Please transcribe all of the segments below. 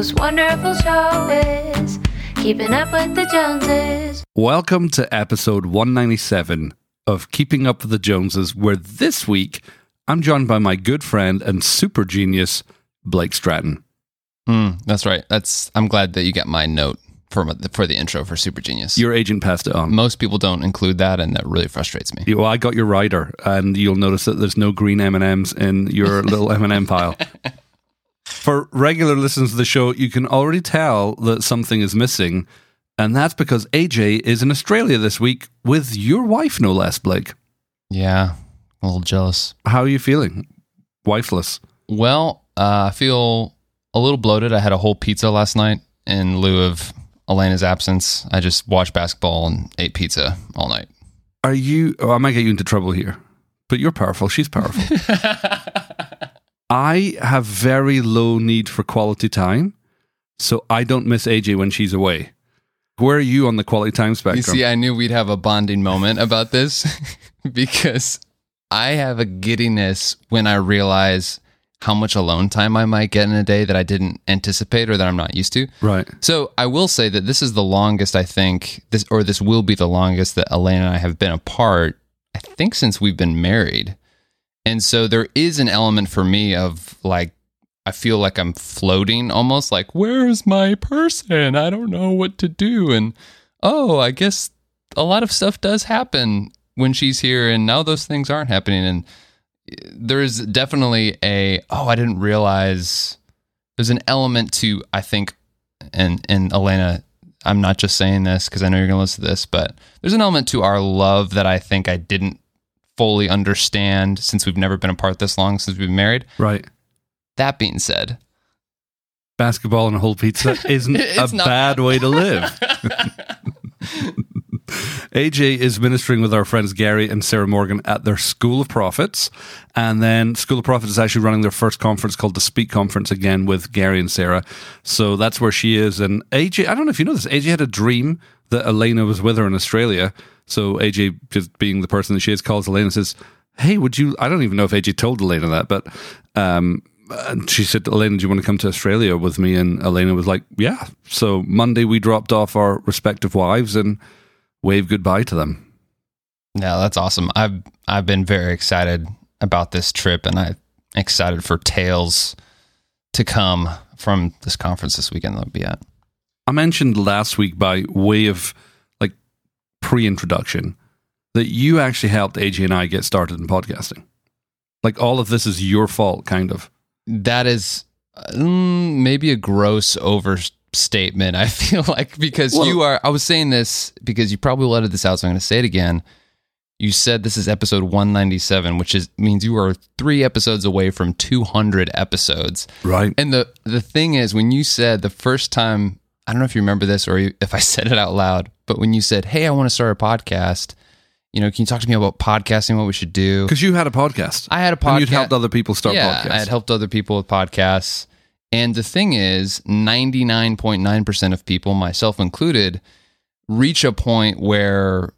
most wonderful show is Keeping Up with the Joneses. Welcome to episode 197 of Keeping Up with the Joneses, where this week I'm joined by my good friend and super genius, Blake Stratton. Mm, that's right. That's. I'm glad that you got my note for for the intro for Super Genius. Your agent passed it on. Most people don't include that, and that really frustrates me. Well, I got your rider, and you'll notice that there's no green M and M's in your little M and M pile. For regular listeners to the show, you can already tell that something is missing, and that's because AJ is in Australia this week with your wife, no less, Blake. Yeah, a little jealous. How are you feeling? Wifeless. Well, uh, I feel a little bloated. I had a whole pizza last night in lieu of Elena's absence. I just watched basketball and ate pizza all night. Are you? Oh, I might get you into trouble here, but you're powerful. She's powerful. I have very low need for quality time, so I don't miss AJ when she's away. Where are you on the quality time spectrum? You see, I knew we'd have a bonding moment about this because I have a giddiness when I realize how much alone time I might get in a day that I didn't anticipate or that I'm not used to. right. So I will say that this is the longest I think this, or this will be the longest that Elena and I have been apart. I think since we've been married, and so there is an element for me of like I feel like I'm floating almost like where is my person? I don't know what to do, and oh, I guess a lot of stuff does happen when she's here, and now those things aren't happening, and eh, there's definitely a oh I didn't realize there's an element to I think and and Elena I'm not just saying this because I know you're gonna listen to this but there's an element to our love that I think I didn't fully understand since we've never been apart this long since we've been married Right. that being said Basketball and a whole pizza isn't a not- bad way to live. AJ is ministering with our friends Gary and Sarah Morgan at their School of Prophets. And then School of Prophets is actually running their first conference called the Speak Conference again with Gary and Sarah. So that's where she is. And AJ, I don't know if you know this, AJ had a dream that Elena was with her in Australia. So AJ, just being the person that she is, calls Elena and says, Hey, would you? I don't even know if AJ told Elena that, but um, she said, Elena, do you want to come to Australia with me? And Elena was like, yeah. So Monday we dropped off our respective wives and waved goodbye to them. yeah that's awesome I've I've been very excited about this trip and I'm excited for tales to come from this conference this weekend that I'll be at I mentioned last week by way of like pre introduction that you actually helped AJ and I get started in podcasting. Like all of this is your fault, kind of. that is mm, maybe a gross overstatement. I feel like because Well- you are. I was saying this because you probably edit this out, so I'm going to say it again. You said this is episode 197, which is means you are three episodes away from 200 episodes. Right. And the the thing is, when you said the first time, I don't know if you remember this or if I said it out loud, but when you said, "Hey, I want to start a podcast," you know, can you talk to me about podcasting? What we should do? Because you had a podcast. I had a podcast. you'd helped other people start yeah, podcasts. I had helped other people with podcasts. And the thing is, 99.9% of people, myself included, reach a point where,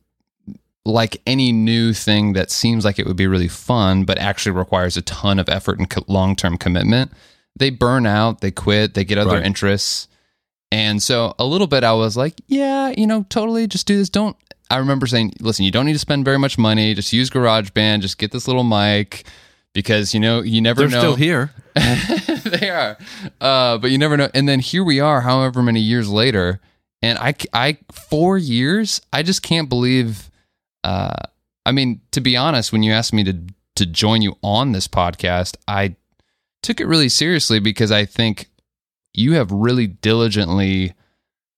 like any new thing that seems like it would be really fun, but actually requires a ton of effort and long term commitment, they burn out, they quit, they get other Right. interests. And so a little bit, I was like, yeah, you know, totally just do this. Don't, I remember saying, listen, you don't need to spend very much money. Just use GarageBand, just get this little mic because, you know, you never They're know. still here. they are. Uh, but you never know. And then here we are, however many years later. And I, I, four years, I just can't believe. Uh, I mean, to be honest, when you asked me to, to join you on this podcast, I took it really seriously because I think you have really diligently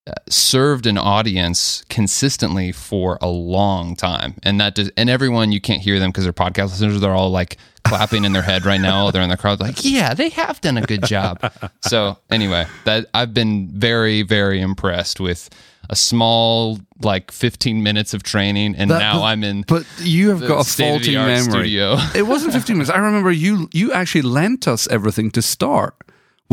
uh, served an audience consistently for a long time and that does, and everyone you can't hear them because they're podcast listeners they're all like clapping in their head right now they're in the crowd like yeah they have done a good job so anyway that i've been very very impressed with a small like 15 minutes of training and That- now but- i'm in But you have got a faulty memory. studio. it wasn't 15 minutes. I remember you you actually lent us everything to start.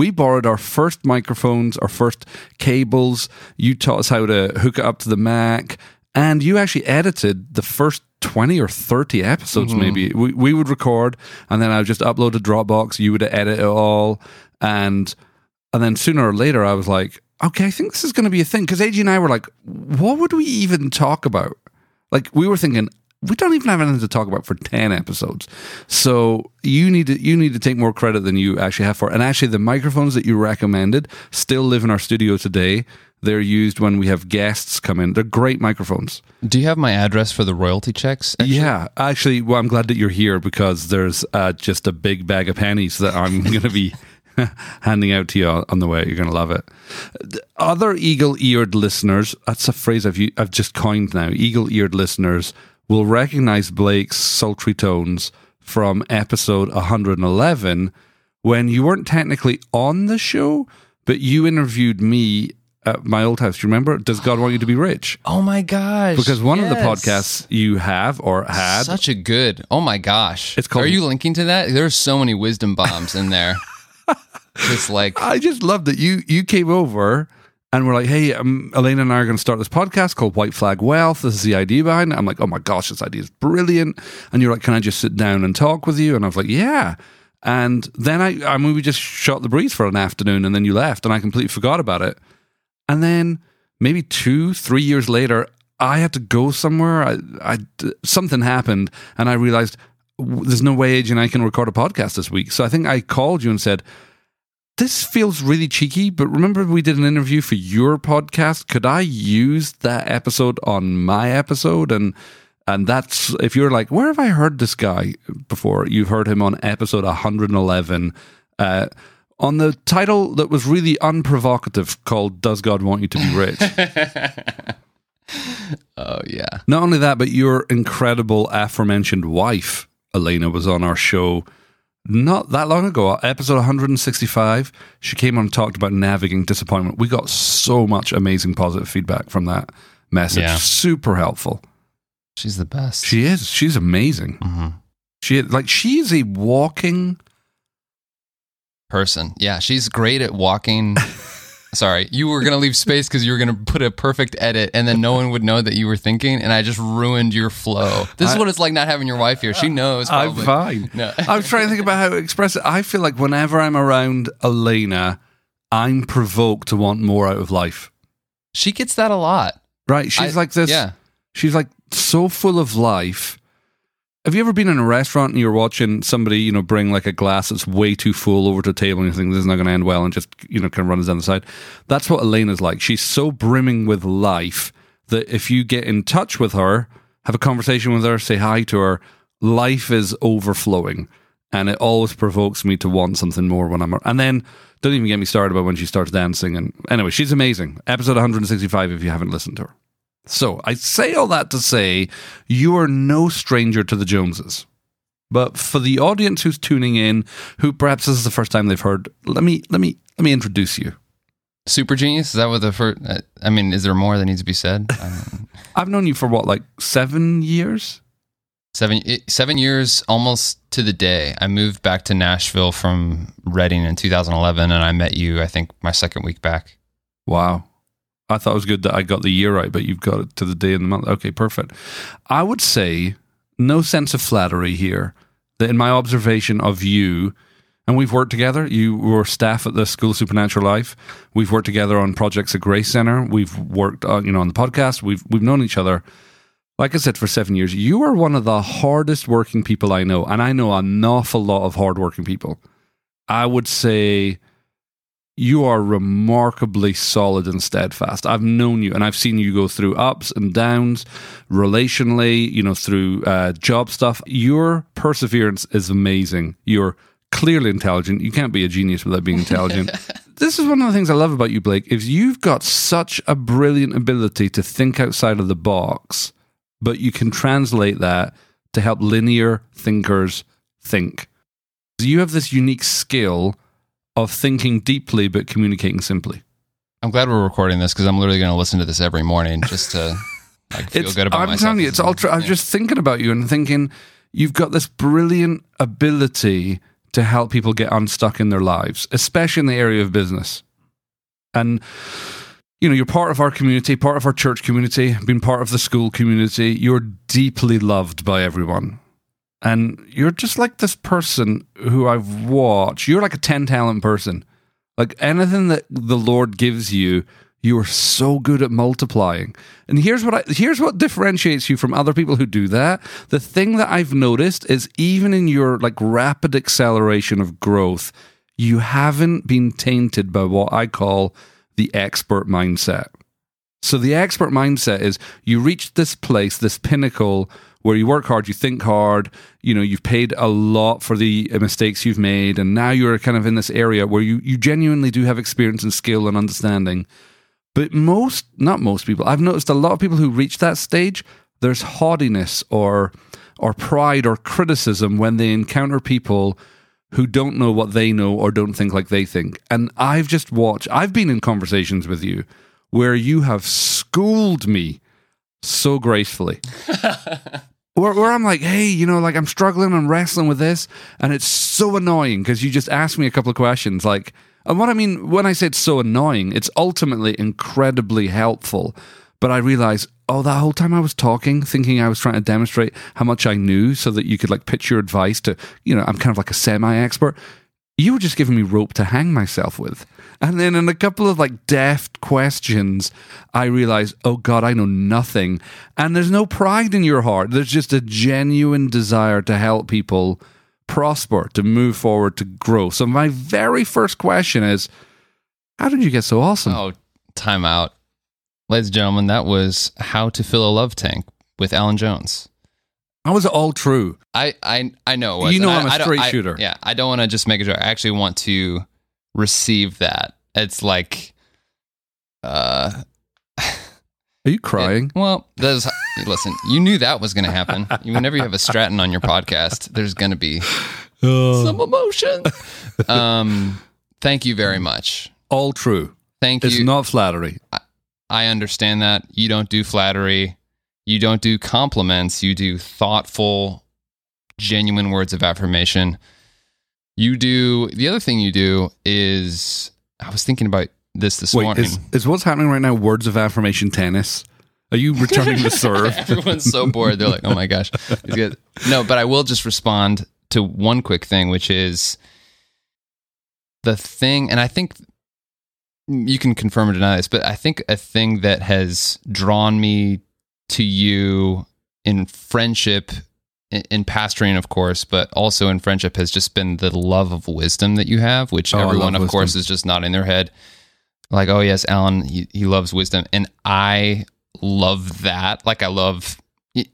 We borrowed our first microphones, our first cables. You taught us how to hook it up to the Mac, and you actually edited the first 20 or 30 episodes, mm-hmm. maybe. We, we would record, and then I would just upload to Dropbox. You would edit it all. And And then sooner or later, I was like, okay, I think this is going to be a thing. Because AG and I were like, what would we even talk about? Like, we were thinking, we don't even have anything to talk about for 10 episodes. So you need to you need to take more credit than you actually have for. it. And actually the microphones that you recommended still live in our studio today. They're used when we have guests come in. They're great microphones. Do you have my address for the royalty checks? actually? Yeah, actually, well, I'm glad that you're here because there's uh, just a big bag of pennies that I'm going to be handing out to you on the way. You're going to love it. The Other eagle-eared listeners, that's a phrase I've, I've just coined now. Eagle-eared listeners will recognize Blake's sultry tones from episode 111 when you weren't technically on the show, but you interviewed me at my old house. Do you remember? Does God want you to be rich? Oh my gosh! Because one of the podcasts you have or had Such a good. Oh my gosh! It's called- Are you linking to that? There's so many wisdom bombs in there. Just like I just love that you you came over and we're like, hey, um, Elena and I are going to start this podcast called White Flag Wealth. This is the idea behind it. I'm like, oh my gosh, this idea is brilliant. And you're like, can I just sit down and talk with you? And I was like, yeah. And then I, I mean, we just shot the breeze for an afternoon, and then you left, and I completely forgot about it. And then maybe two, three years later, I had to go somewhere. I, I something happened, and I realized there's no way AJ and I can record a podcast this week. So I think I called you and said, this feels really cheeky, but remember we did an interview for your podcast? Could I use that episode on my episode? And and that's if you're like, where have I heard this guy before? You've heard him on episode 111. Uh, on the title that was really unprovocative called Does God Want You to Be Rich? oh yeah. Not only that, but your incredible aforementioned wife, Elena, was on our show not that long ago, episode 165. She came on and talked about navigating disappointment. We got so much amazing positive feedback from that message. Yeah. Super helpful. She's the best. She is. She's amazing. Mhm. She like she is a walking. person. Yeah, she's great at walking. Sorry, you were gonna leave space because you were gonna put a perfect edit, and then no one would know that you were thinking, and I just ruined your flow. This is what it's like not having your wife here. She knows. I'm fine. No. I was trying to think about how to express it. I feel like whenever I'm around Elena, I'm provoked to want more out of life. She gets that a lot. Right? She's I- like this. Yeah. She's like so full of life. Have you ever been in a restaurant and you're watching somebody, you know, bring like a glass that's way too full over to the table and you think this is not going to end well and just, you know, kind of runs down the side? That's what Elena's like. She's so brimming with life that if you get in touch with her, have a conversation with her, say hi to her, life is overflowing. And it always provokes me to want something more when I'm. And then don't even get me started about when she starts dancing. And anyway, she's amazing. Episode 165 if you haven't listened to her. So I say all that to say you are no stranger to the Joneses. But for the audience who's tuning in, who perhaps this is the first time they've heard, let me let me let me introduce you. Super genius. Is that what the first? Uh, I mean, is there more that needs to be said? I've known you for what, like seven years? seven seven years almost to the day. I moved back to Nashville from Redding in 2011, and I met you. I think my second week back. Wow. I thought it was good that I got the year right, but you've got it to the day and the month. Okay, perfect. I would say, no sense of flattery here, that in my observation of you, and we've worked together. You were staff at the School of Supernatural Life. We've worked together on projects at Grace Center. We've worked, on, you know, on the podcast. We've we've known each other. Like I said, for seven years, you are one of the hardest working people I know, and I know an awful lot of hardworking people. I would say you are remarkably solid and steadfast. I've known you and I've seen you go through ups and downs relationally, you know, through uh, job stuff. Your perseverance is amazing. You're clearly intelligent. You can't be a genius without being intelligent. this is one of the things I love about you, Blake, is you've got such a brilliant ability to think outside of the box, but you can translate that to help linear thinkers think. You have this unique skill of thinking deeply but communicating simply. I'm glad we're recording this because I'm literally going to listen to this every morning just to like feel It's, good about it. I'm myself. telling you, it's ultra. Tr- I'm just thinking about you and thinking you've got this brilliant ability to help people get unstuck in their lives, especially in the area of business. And you know, you're part of our community, part of our church community, been part of the school community. You're deeply loved by everyone. And you're just like this person who I've watched. You're like a 10 talent person. Like anything that the Lord gives you, you are so good at multiplying. And here's what I, here's what differentiates you from other people who do that. The thing that I've noticed is even in your like rapid acceleration of growth, you haven't been tainted by what I call the expert mindset. So the expert mindset is you reach this place, this pinnacle where you work hard, you think hard, you know, you've paid a lot for the uh, mistakes you've made, and now you're kind of in this area where you, you genuinely do have experience and skill and understanding. But most, not most people, I've noticed a lot of people who reach that stage, there's haughtiness or or pride or criticism when they encounter people who don't know what they know or don't think like they think. And I've just watched, I've been in conversations with you where you have schooled me so gracefully. where, where I'm like, hey, you know, like I'm struggling and wrestling with this, and it's so annoying because you just asked me a couple of questions. Like, and what I mean when I say it's so annoying, it's ultimately incredibly helpful. But I realize, oh, that whole time I was talking, thinking I was trying to demonstrate how much I knew so that you could like pitch your advice to, you know, I'm kind of like a semi expert. You were just giving me rope to hang myself with. And then in a couple of like deft questions, I realized, oh God, I know nothing. And there's no pride in your heart. There's just a genuine desire to help people prosper, to move forward, to grow. So my very first question is, how did you get so awesome? Oh, time out. Ladies and gentlemen, that was How to Fill a Love Tank with Alan Jones. How was it all true? I I, I know it was. You know I'm I- a I straight I- shooter. Yeah, I don't want to just make a joke. I actually want to receive that. It's like, uh, Are you crying? well, there's listen. You knew that was going to happen. Whenever you have a Stratton on your podcast, there's going to be some emotion. Um, thank you very much. all true. Thank It's you. not flattery. I understand that you don't do flattery, you don't do compliments, you do thoughtful, genuine words of affirmation. You do the other thing you do is I was thinking about this this Wait, morning. is, is what's happening right now words of affirmation tennis? Are you returning the serve? Everyone's so bored. They're like, "Oh my gosh. No, but I will just respond to one quick thing, which is the thing, and I think you can confirm or deny this, but I think a thing that has drawn me to you in friendship, in, in pastoring, of course, but also in friendship, has just been the love of wisdom that you have, which Oh, everyone, of course, is just nodding their head. Like, oh yes, Alan, he, he loves wisdom, and I love that. Like, I love.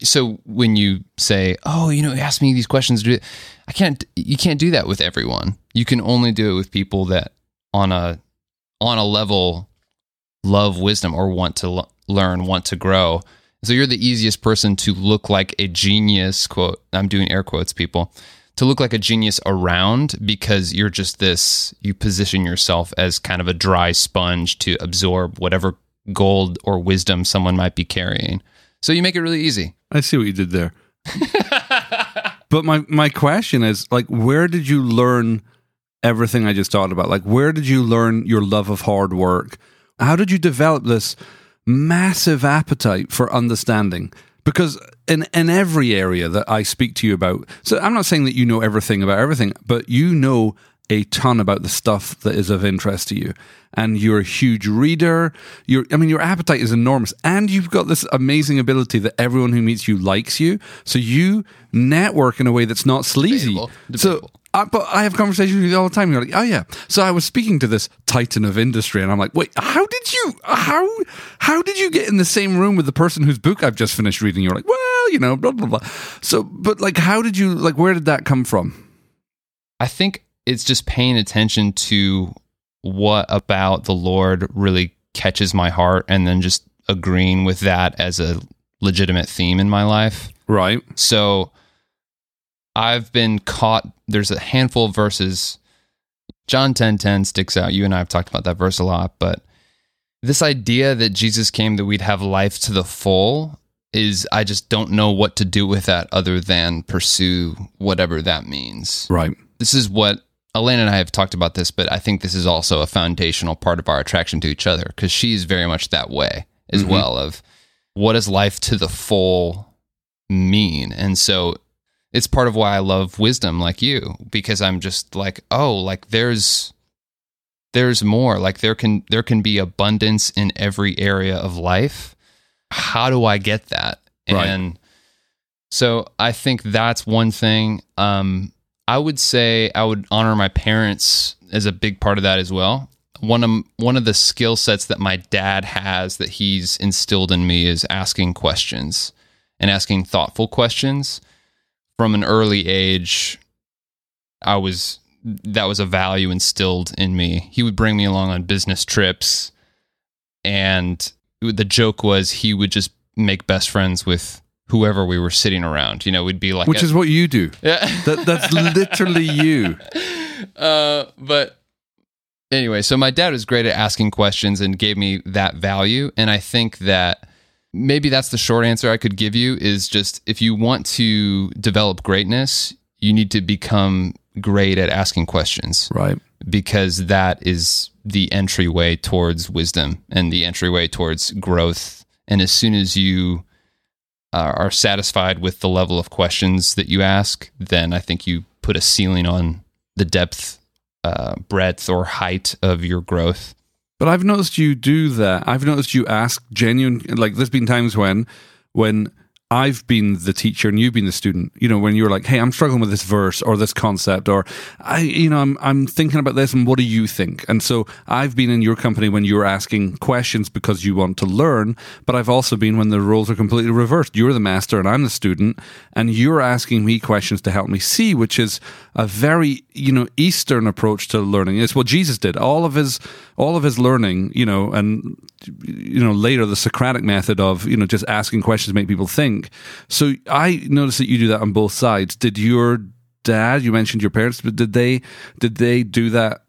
So when you say, "Oh, you know, ask me these questions," do it," I can't. You can't do that with everyone. You can only do it with people that on a on a level love wisdom or want to l- learn, want to grow. So you're the easiest person to look like a genius. Quote. I'm doing air quotes, people. To look like a genius around because you're just this. You position yourself as kind of a dry sponge to absorb whatever gold or wisdom someone might be carrying. So you make it really easy. I see what you did there. but my my question is like where did you learn everything I just talked about? Like where did you learn your love of hard work? How did you develop this massive appetite for understanding? Because in in every area that I speak to you about, so I'm not saying that you know everything about everything, but you know a ton about the stuff that is of interest to you. And you're a huge reader. You're, I mean, your appetite is enormous. And you've got this amazing ability that everyone who meets you likes you. So you network in a way that's not sleazy. Debatable. So, I, uh, but I have conversations with you all the time. You're like, oh yeah. So I was speaking to this titan of industry, and I'm like, wait, how did you, how, how did you get in the same room with the person whose book I've just finished reading? You're like, well, you know, blah blah blah. So, but like, how did you, like, where did that come from? I think it's just paying attention to what about the Lord really catches my heart and then just agreeing with that as a legitimate theme in my life. Right. So I've been caught there's a handful of verses John 10:10 sticks out. You and I have talked about that verse a lot, but this idea that Jesus came that we'd have life to the full is I just don't know what to do with that other than pursue whatever that means Right. this is what Elena and I have talked about this, but I think this is also a foundational part of our attraction to each other because she's very much that way as Mhm. well of what does life to the full mean? And so it's part of why I love wisdom like you because I'm just like, oh, like there's there's more. Like there can there can be abundance in every area of life. How do I get that? Right. And so I think that's one thing. Um, I would say I would honor my parents as a big part of that as well. One of one of the skill sets that my dad has that he's instilled in me is asking questions and asking thoughtful questions. From an early age, I was that was a value instilled in me. He would bring me along on business trips, and the joke was he would just make best friends with whoever we were sitting around. You know, we'd be like, Which is what you do. yeah. That, that's literally you. uh, but anyway, so my dad was great at asking questions and gave me that value. And I think that maybe that's the short answer I could give you is just if you want to develop greatness, you need to become great at asking questions Right. because that is the entryway towards wisdom and the entryway towards growth. And as soon as you uh, are satisfied with the level of questions that you ask, then I think you put a ceiling on the depth, uh, breadth, or height of your growth. But I've noticed you do that. I've noticed you ask genuine like there's been times when when I've been the teacher and you've been the student, you know, when you're like, Hey, I'm struggling with this verse or this concept or I you know, I'm I'm thinking about this and what do you think? And so I've been in your company when you're asking questions because you want to learn, but I've also been when the roles are completely reversed. You're the master and I'm the student, and you're asking me questions to help me see, which is a very, you know, Eastern approach to learning. It's what Jesus did. All of his all of his learning, you know, and you know later the Socratic method of you know just asking questions to make people think. So I noticed that you do that on both sides. Did your dad? You mentioned your parents, but did they did they do that?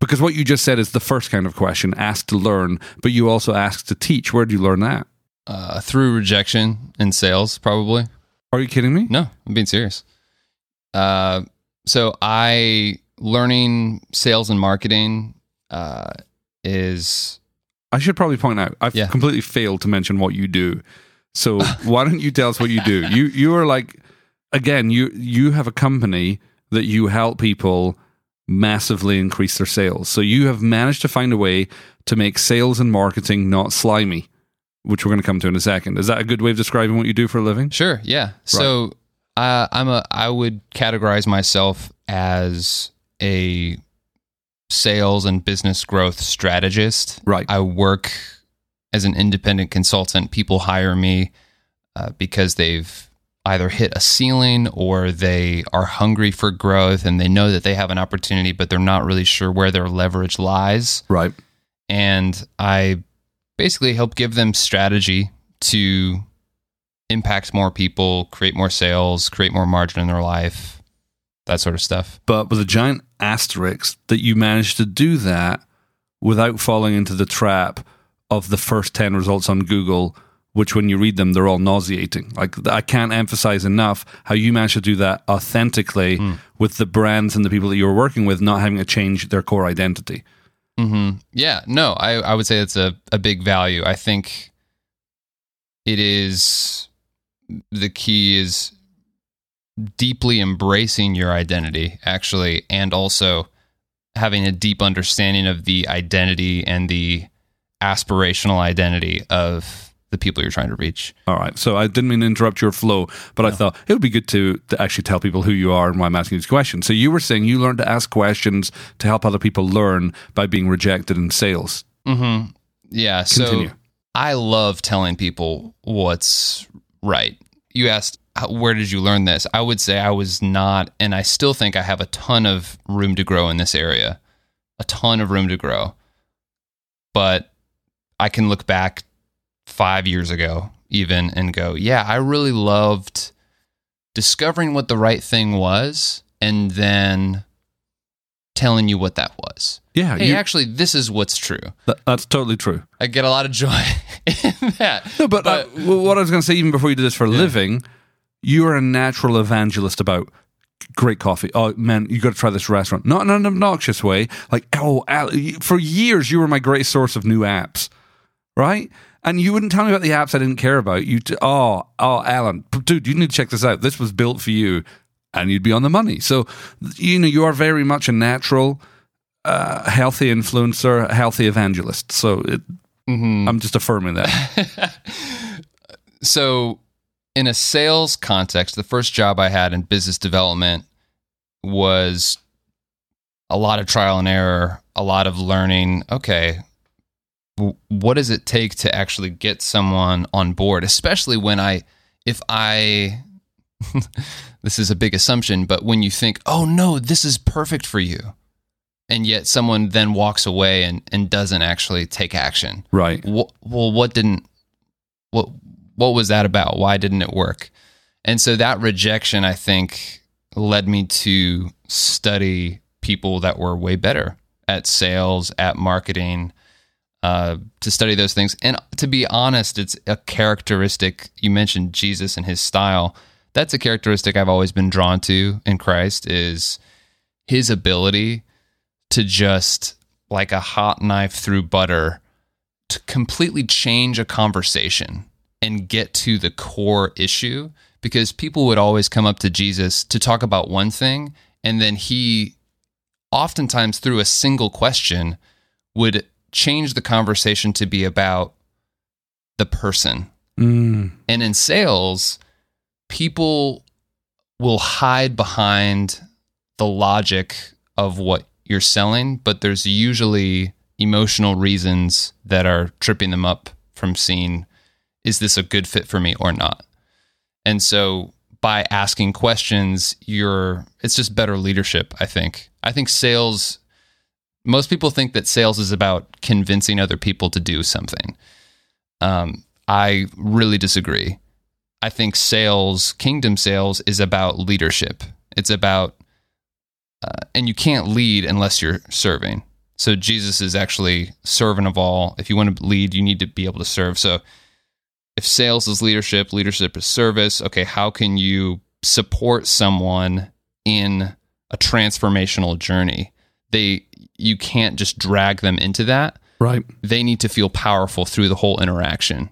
Because what you just said is the first kind of question, ask to learn, but you also ask to teach. Where did you learn that? Uh, through rejection in sales, probably. Are you kidding me? No, I'm being serious. Uh, so I learning sales and marketing uh, is I should probably point out I've Yeah. completely failed to mention what you do. So why don't you tell us what you do? You you are like again you you have a company that you help people massively increase their sales. So you have managed to find a way to make sales and marketing not slimy, which we're going to come to in a second. Is that a good way of describing what you do for a living? Sure. Yeah. So uh, I'm a. I would categorize myself as a sales and business growth strategist. Right. I work as an independent consultant. People hire me uh, because they've either hit a ceiling or they are hungry for growth and they know that they have an opportunity, but they're not really sure where their leverage lies. Right. And I basically help give them strategy to impact more people, create more sales, create more margin in their life, that sort of stuff. But with a giant asterisk that you managed to do that without falling into the trap of the first 10 results on Google, which when you read them, they're all nauseating. Like, I can't emphasize enough how you managed to do that authentically with the brands and the people that you were working with not having to change their core identity. hmm Yeah, no, I, I would say it's a, a big value. I think it is the key is deeply embracing your identity, actually, and also having a deep understanding of the identity and the aspirational identity of the people you're trying to reach. All right. So I didn't mean to interrupt your flow, but I thought it would be good to, to actually tell people who you are and why I'm asking these questions. So you were saying you learned to ask questions to help other people learn by being rejected in sales. Mm-hmm. Yeah. Continue. So I love telling people what's right. You asked, "How- where did you learn this? I would say I was not, and I still think I have a ton of room to grow in this area, a ton of room to grow. But I can look back five years ago, even, and go, yeah, I really loved discovering what the right thing was and then telling you what that was. Yeah, Hey, you- actually, this is what's true. that, that's totally true. I get a lot of joy in that. No, but, uh, what I was going to say, even before you did this for a living, you are a natural evangelist about great coffee. Oh man, you got to try this restaurant. Not in an obnoxious way. Like, oh, Al, for years you were my greatest source of new apps, right? And you wouldn't tell me about the apps I didn't care about. You, t- oh, oh, Alan, dude, you need to check this out. This was built for you, and you'd be on the money. So, you know, you are very much a natural a healthy influencer, a healthy evangelist. So it, mm-hmm. I'm just affirming that. So, in a sales context, the first job I had in business development was a lot of trial and error, a lot of learning. Okay, what does it take to actually get someone on board, especially when I, if I, this is a big assumption, but when you think, oh no, this is perfect for you. And yet someone then walks away and, and doesn't actually take action. right. Wh- well, what didn't, what, what was that about? Why didn't it work? And so that rejection, I think, led me to study people that were way better at sales, at marketing, uh, to study those things. And to be honest, it's a characteristic. You mentioned Jesus and his style. That's a characteristic I've always been drawn to in Christ is his ability to just like a hot knife through butter to completely change a conversation and get to the core issue because people would always come up to Jesus to talk about one thing and then he oftentimes through a single question would change the conversation to be about the person. Mm, And in sales, people will hide behind the logic of what you're selling, but there's usually emotional reasons that are tripping them up from seeing is this a good fit for me or not. And so by asking questions, you're it's just better leadership, I think. I think sales most people think that sales is about convincing other people to do something. Um, I really disagree. I think sales, kingdom sales, is about leadership. It's about, uh, and you can't lead unless you're serving. So Jesus is actually servant of all. If you want to lead, you need to be able to serve. So if sales is leadership, leadership is service, okay, how can you support someone in a transformational journey? They, you can't just drag them into that right. they need to feel powerful through the whole interaction.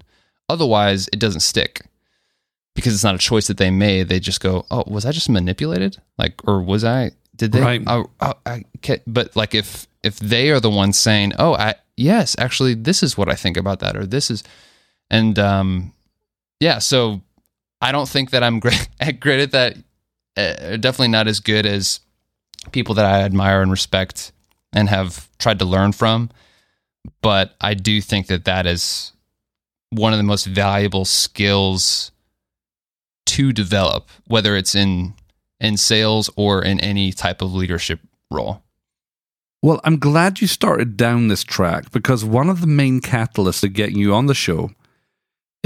Otherwise, it doesn't stick because it's not a choice that they made. They just go, "Oh, was I just manipulated? Like, or was I? Did they? Right. Oh, oh, I but like, if if they are the ones saying, "Oh, I yes, actually, this is what I think about that," or this is, and um, yeah. So I don't think that I'm great, great at that. Uh, definitely not as good as people that I admire and respect and have tried to learn from but I do think that that is one of the most valuable skills to develop, whether it's in in sales or in any type of leadership role. Well, I'm glad you started down this track because one of the main catalysts to getting you on the show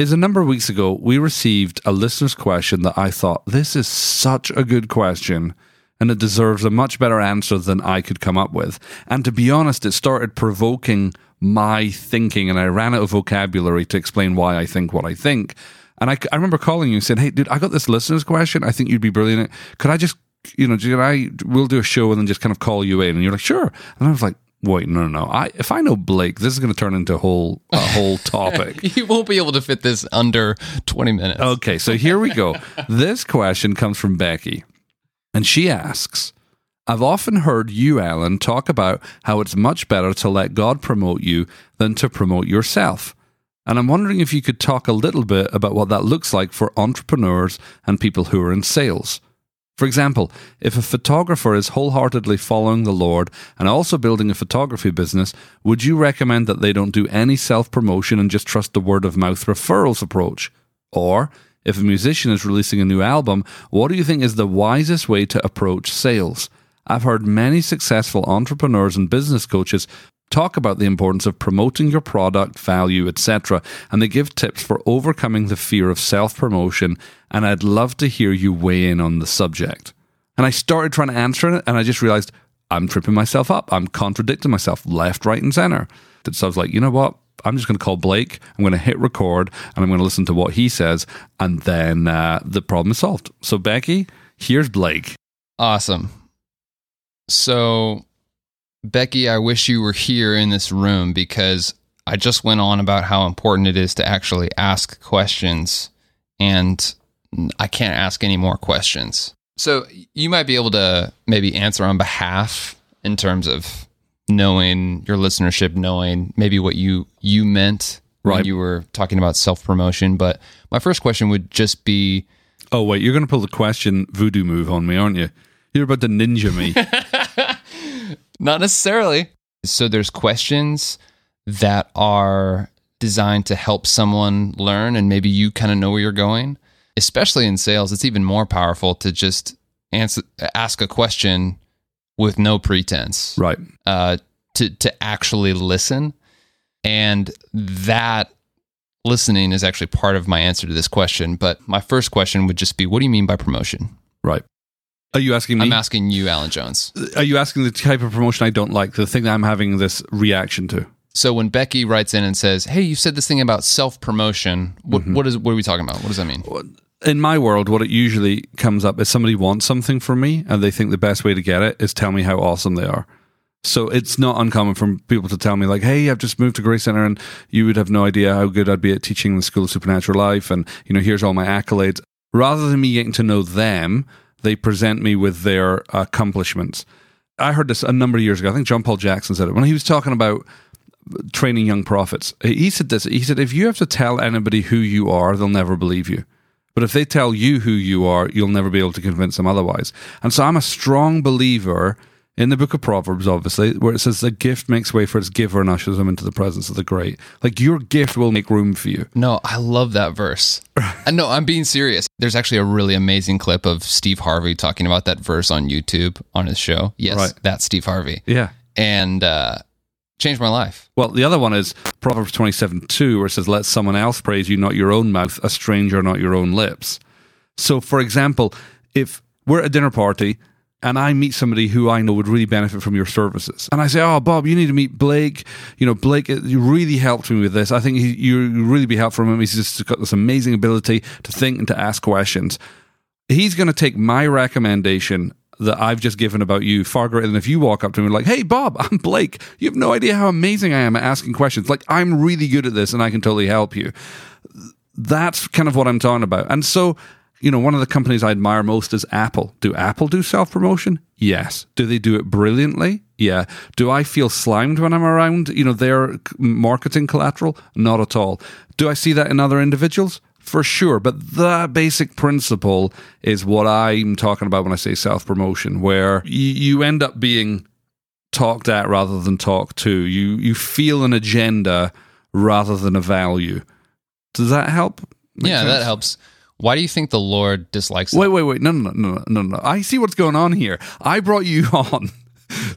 is a number of weeks ago, we received a listener's question that I thought this is such a good question and it deserves a much better answer than I could come up with. And to be honest, it started provoking my thinking and I ran out of vocabulary to explain why I think what I think. And I, I remember calling you and saying, Hey, dude, I got this listener's question. I think you'd be brilliant. Could I just, you know, I, we'll do a show and then just kind of call you in. And you're like, sure. And I was like, wait, no, no, no. I, if I know Blake, this is going to turn into a whole, a whole topic. You won't be able to fit this under 20 minutes. Okay, so here we go. this question comes from Becky, and she asks I've often heard you, Alan, talk about how it's much better to let God promote you than to promote yourself. And I'm wondering if you could talk a little bit about what that looks like for entrepreneurs and people who are in sales. For example, if a photographer is wholeheartedly following the Lord and also building a photography business, would you recommend that they don't do any self promotion and just trust the word of mouth referrals approach? Or, if a musician is releasing a new album, what do you think is the wisest way to approach sales? I've heard many successful entrepreneurs and business coaches talk about the importance of promoting your product, value, etc., and they give tips for overcoming the fear of self promotion. And I'd love to hear you weigh in on the subject. And I started trying to answer it, and I just realized I'm tripping myself up. I'm contradicting myself left, right, and center. So I was like, you know what? I'm just going to call Blake. I'm going to hit record, and I'm going to listen to what he says, and then uh, the problem is solved. So Becky, here's Blake. Awesome. So, Becky, I wish you were here in this room because I just went on about how important it is to actually ask questions, and I can't ask any more questions. So, you might be able to maybe answer on behalf in terms of knowing your listenership, knowing maybe what you you meant when you were talking about self promotion. But my first question would just be Oh wait, you're going to pull the question voodoo move on me, aren't you? You're about to ninja me. Not necessarily. So there's questions that are designed to help someone learn and maybe you kind of know where you're going. Especially in sales, it's even more powerful to just answer ask a question with no pretense. right. Uh to to actually listen. And that listening is actually part of my answer to this question, but my first question would just be what do you mean by promotion? Right. Are you asking me? I'm asking you, Alan Jones. are you asking the type of promotion I don't like? The thing that I'm having this reaction to? So when Becky writes in and says, "Hey, you said this thing about self promotion. What, mm-hmm. what is what are we talking about? What does that mean?" in my world, what it usually comes up is somebody wants something from me and they think the best way to get it is tell me how awesome they are. So it's not uncommon for people to tell me like, "Hey, I've just moved to Grace Center, and you would have no idea how good I'd be at teaching the School of Supernatural Life, and you know, here's all my accolades." Rather than me getting to know them, they present me with their accomplishments. I heard this a number of years ago. I think John Paul Jackson said it when he was talking about training young prophets. He said this. He said, "If you have to tell anybody who you are, they'll never believe you." But if they tell you who you are, you'll never be able to convince them otherwise. And so I'm a strong believer in the book of Proverbs, obviously, where it says the gift makes way for its giver and ushers them into the presence of the great. Like your gift will make room for you. No, I love that verse. No, I'm being serious. There's actually a really amazing clip of Steve Harvey talking about that verse on YouTube on his show. Yes, Right. that's Steve Harvey, Yeah. and uh, changed my life. Well, the other one is Proverbs 27 2, where it says, Let someone else praise you, not your own mouth, a stranger, not your own lips. So, for example, if we're at a dinner party and I meet somebody who I know would really benefit from your services, and I say, Oh, Bob, you need to meet Blake. You know, Blake, uh, you really helped me with this. I think he, you really be helpful from him. He's just got this amazing ability to think and to ask questions. He's going to take my recommendation that I've just given about you far greater than if you walk up to and like, hey, Bob, I'm Blake. You have no idea how amazing I am at asking questions. Like, I'm really good at this and I can totally help you. That's kind of what I'm talking about. And so, you know, one of the companies I admire most is Apple. Do Apple do self promotion? Yes. Do they do it brilliantly? Yeah. Do I feel slimed when I'm around, you know, their marketing collateral? Not at all. Do I see that in other individuals? For sure. But the basic principle is what I'm talking about when I say self promotion, where you, you end up being talked at rather than talked to. You you feel an agenda rather than a value. Does that help? Make yeah, sense? that helps. Why do you think the Lord dislikes Wait, that? wait, wait. No, no, no, no, no, no. I see what's going on here. I brought you on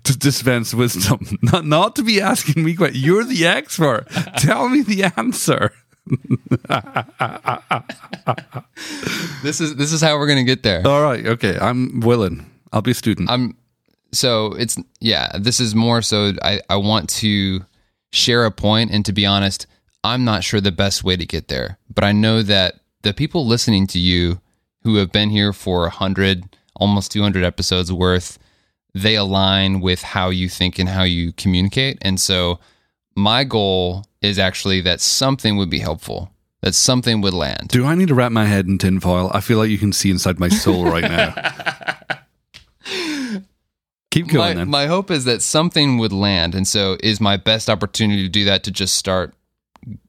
to dispense wisdom, not, not to be asking me questions. You're the expert. Tell me the answer. This is this is how we're gonna get there. All right. Okay. I'm willing. I'll be a student. I'm so it's yeah, this is more so I, I want to share a point and to be honest, I'm not sure the best way to get there. But I know that the people listening to you who have been here for a hundred, almost two hundred episodes worth, they align with how you think and how you communicate. And so my goal is actually that something would be helpful. That something would land. Do I need to wrap my head in tinfoil? I feel like you can see inside my soul right now. Keep going my, then. my hope is that something would land and so is my best opportunity to do that to just start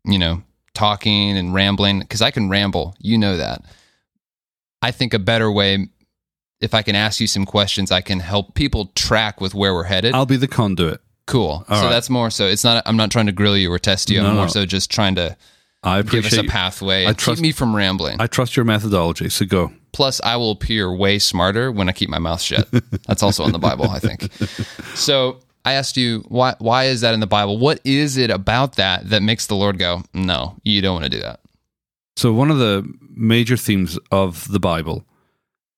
you know talking and rambling because i can ramble you know that i think a better way if i can ask you some questions i can help people track with where we're headed I'll be the conduit. cool All so right. that's more so it's not i'm not trying to grill you or test you No, i'm more no. so just trying to I give us a pathway I trust- keep me from rambling I trust your methodology. So go. Plus, I will appear way smarter when I keep my mouth shut. That's also in the Bible, I think. So I asked you, why, why is that in the Bible? What is it about that that makes the Lord go, no, you don't want to do that? So, one of the major themes of the Bible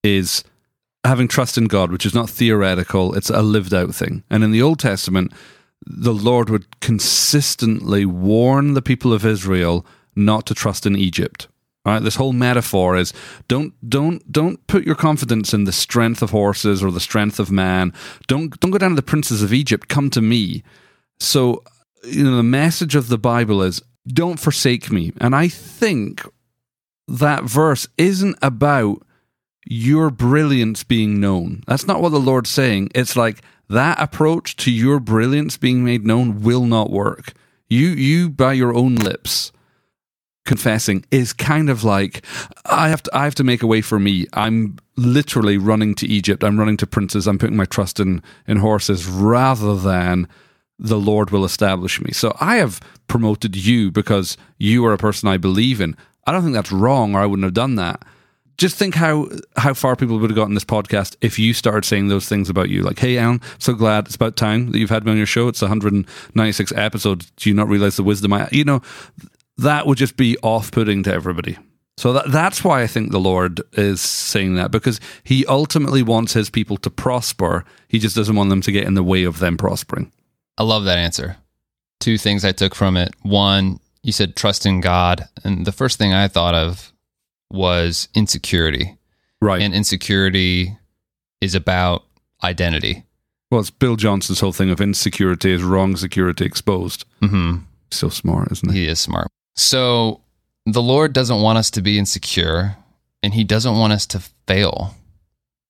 is having trust in God, which is not theoretical, it's a lived out thing. And in the Old Testament, the Lord would consistently warn the people of Israel not to trust in Egypt. Right, this whole metaphor is don't don't don't put your confidence in the strength of horses or the strength of man. Don't don't go down to the princes of Egypt. Come to me. So, you know, the message of the Bible is don't forsake me. And I think that verse isn't about your brilliance being known. That's not what the Lord's saying. It's like that approach to your brilliance being made known will not work. You, you by your own lips confessing is kind of like I have to I have to make a way for me. I'm literally running to Egypt. I'm running to princes. I'm putting my trust in in horses rather than the Lord will establish me. So I have promoted you because you are a person I believe in. I don't think that's wrong or I wouldn't have done that. Just think how how far people would have gotten this podcast if you started saying those things about you. Like, hey, Alan, so glad it's about time that you've had me on your show. It's 196 episodes. Do you not realize the wisdom I, you know, that would just be off putting to everybody. So that, that's why I think the Lord is saying that because he ultimately wants his people to prosper. He just doesn't want them to get in the way of them prospering. I love that answer. Two things I took from it. One, you said trust in God. And the first thing I thought of was insecurity. Right. And insecurity is about identity. well, it's Bill Johnson's whole thing of insecurity is wrong security exposed. hmm So smart, isn't he? He is smart. So the Lord doesn't want us to be insecure and he doesn't want us to fail.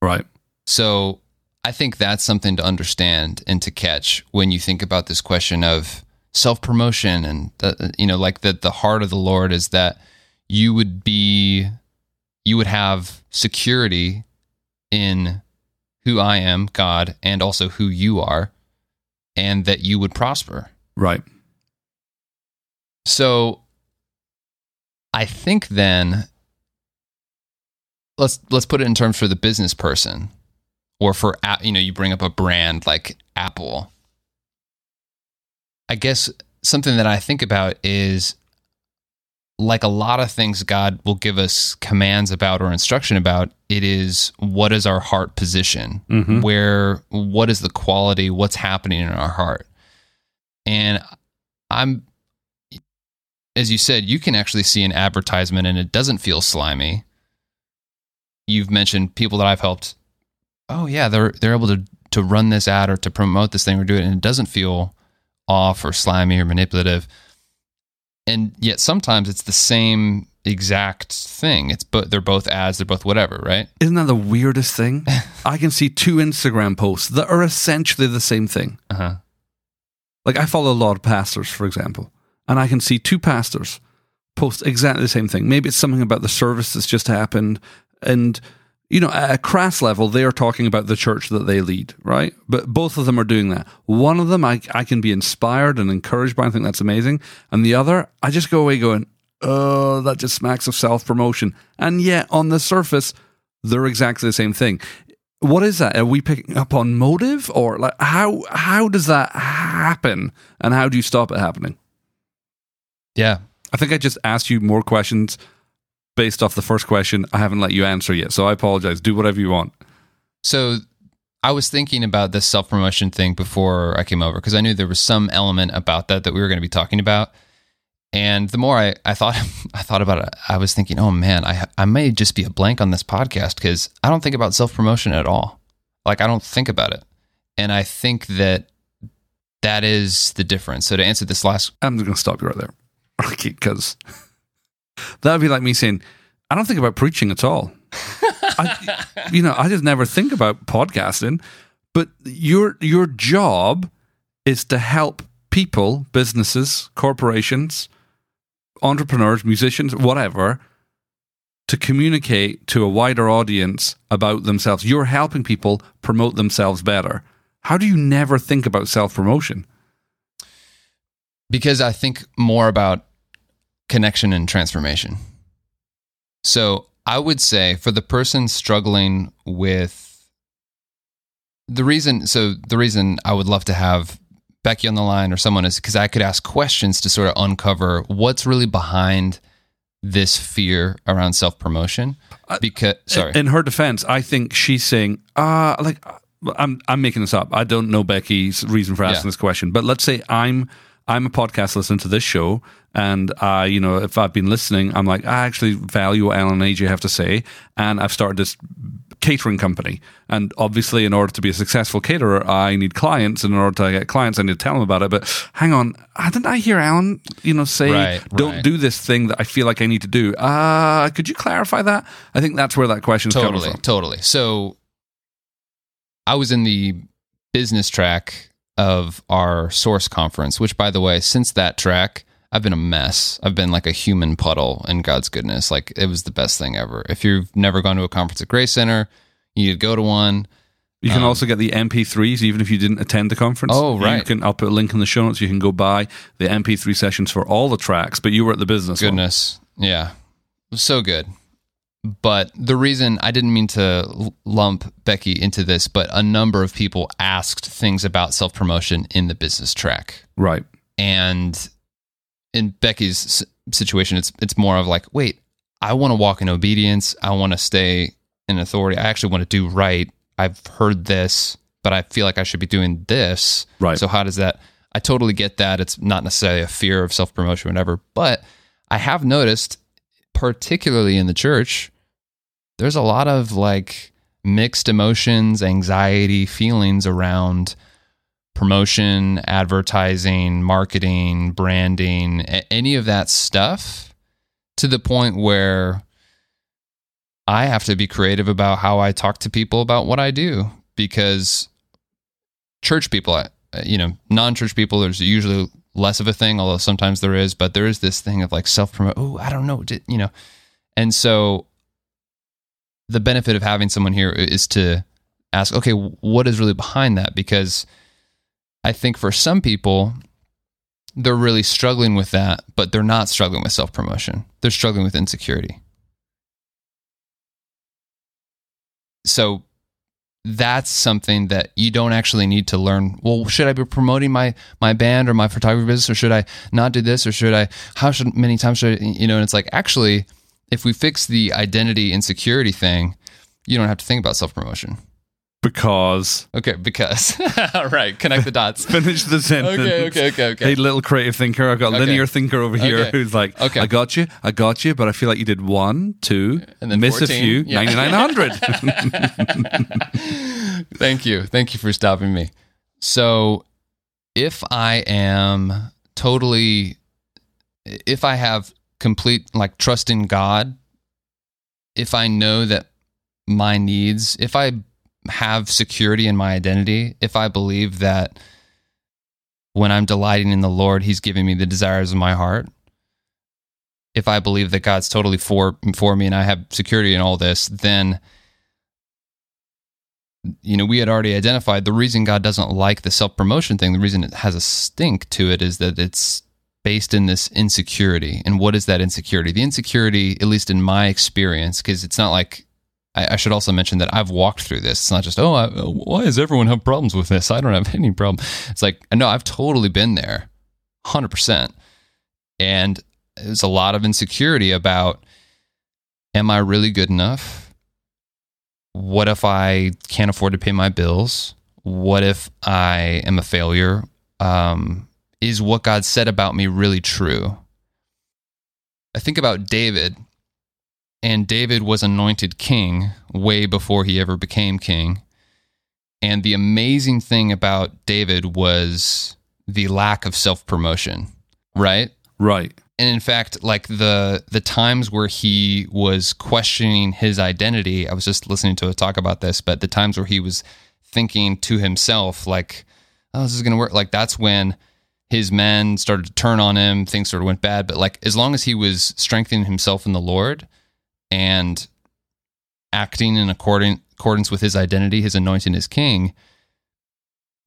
Right. So I think that's something to understand and to catch when you think about this question of self promotion and the, you know like that the heart of the Lord is that you would be you would have security in who I am, God, and also who you are, and that you would prosper. Right. So I think then let's let's put it in terms for the business person or for you know you bring up a brand like Apple. I guess something that I think about is like a lot of things God will give us commands about or instruction about, it is what is our heart position? Mhm. Where what is the quality, what's happening in our heart? And I'm as you said, you can actually see an advertisement and it doesn't feel slimy. You've mentioned people that I've helped. Oh yeah, they're they're able to to run this ad or to promote this thing or do it, and it doesn't feel off or slimy or manipulative. And yet sometimes it's the same exact thing. It's but they're both ads, they're both whatever, right? Isn't that the weirdest thing? I can see two Instagram posts that are essentially the same thing. Uh huh. Like I follow a lot of pastors, for example, and I can see two pastors post exactly the same thing. Maybe it's something about the service that's just happened, and you know, at a crass level, they are talking about the church that they lead, right? But both of them are doing that. One of them, I, I can be inspired and encouraged by. I think that's amazing, and the other, I just go away going, "Oh, that just smacks of self promotion." And yet, on the surface, they're exactly the same thing. What is that? Are we picking up on motive, or like how how does that happen, and how do you stop it happening? Yeah. I think I just asked you more questions based off the first question. I haven't let you answer yet, so I apologize. Do whatever you want. So I was thinking about this self promotion thing before I came over because I knew there was some element about that that we were going to be talking about. And the more I, I thought I thought about it, I was thinking, oh man, I I may just be a blank on this podcast because I don't think about self promotion at all. Like I don't think about it, and I think that that is the difference. So to answer this last, I'm going to stop you right there, because that would be like me saying, I don't think about preaching at all. I, you know, I just never think about podcasting. But your your job is to help people, businesses, corporations, entrepreneurs, musicians, whatever, to communicate to a wider audience about themselves. You're helping people promote themselves better. How do you never think about self promotion? Because I think more about connection and transformation. So I would say for the person struggling with the reason, so the reason I would love to have Becky on the line or someone is because I could ask questions to sort of uncover what's really behind this fear around self promotion. Because, sorry. In her defense, I think she's saying, ah, like I'm I'm making this up. I don't know Becky's reason for asking Yeah. this question, but let's say I'm I'm a podcast listener to this show, and I, you know, if I've been listening, I'm like, I actually value what Alan and AJ have to say, and I've started this catering company. And obviously, in order to be a successful caterer, I need clients, and in order to get clients, I need to tell them about it. But hang on, didn't I hear Alan, you know, say, Right, "Don't right. do this thing that I feel like I need to do"? Uh could you clarify that? I think that's where that question's coming totally from. totally so i was in the business track of our source conference which by the way since that track i've been a mess i've been like a human puddle in god's goodness like it was the best thing ever if you've never gone to a conference at grace center you go to one You can Um, also get the MP3s, even if you didn't attend the conference. Oh, right. You can. I'll put a link in the show notes. You can go buy the MP3 sessions for all the tracks. But you were at the business. one. goodness yeah it was so good but the reason i didn't mean to lump becky into this but a number of people asked things about self-promotion in the business track Right. and in Becky's situation, it's it's more of like, wait, I want to walk in obedience. I want to stay in authority. I actually want to do right. I've heard this, but I feel like I should be doing this. Right. So how does that? I totally get that. It's not necessarily a fear of self promotion, whatever. But I have noticed, particularly in the church, there's a lot of like mixed emotions, anxiety, feelings around promotion, advertising, marketing, branding, any of that stuff to the point where I have to be creative about how I talk to people about what I do because church people, you know, non church people, there's usually less of a thing, although sometimes there is, but there is this thing of like self promote. Oh, I don't know, you know. And so the benefit of having someone here is to ask, okay, what is really behind that? Because I think for some people, they're really struggling with that, but they're not struggling with self promotion. They're struggling with insecurity. So that's something that you don't actually need to learn. Well, should I be promoting my my band or my photography business, or should I not do this, or should I? How should many times should I, you know? And it's like actually, if we fix the identity insecurity thing, you don't have to think about self promotion. Because Okay, because right, connect the dots. finish the sentence. Okay, okay, okay, okay. Hey, little creative thinker. I've got Okay. linear thinker over here Okay. who's like, Okay. I got you, I got you, but I feel like you did one, two, And then miss 14. a few, Yeah. 9900. Thank you. Thank you for stopping me. So, if I am totally, if I have complete like trust in God, if I know that my needs, if I have security in my identity, if I believe that when I'm delighting in the Lord, He's giving me the desires of my heart, if I believe that God's totally for for me and I have security in all this, then you know, we had already identified the reason God doesn't like the self promotion thing, the reason it has a stink to it is that it's based in this insecurity. And what is that insecurity? The insecurity, at least in my experience, because it's not like I, I should also mention that I've walked through this. It's not just, oh, I, why does everyone have problems with this? I don't have any problem. It's like, no, I've totally been there, 100%. And there's a lot of insecurity about, am I really good enough? what if I can't afford to pay my bills? What if I am a failure? Um, is what God said about me really true? I think about David, and David was anointed king way before he ever became king. And the amazing thing about David was the lack of self promotion, right? right. and in fact like the the times where he was questioning his identity i was just listening to a talk about this but the times where he was thinking to himself like oh this is going to work like that's when his men started to turn on him things sort of went bad but like as long as he was strengthening himself in the lord and acting in according, accordance with his identity his anointing as king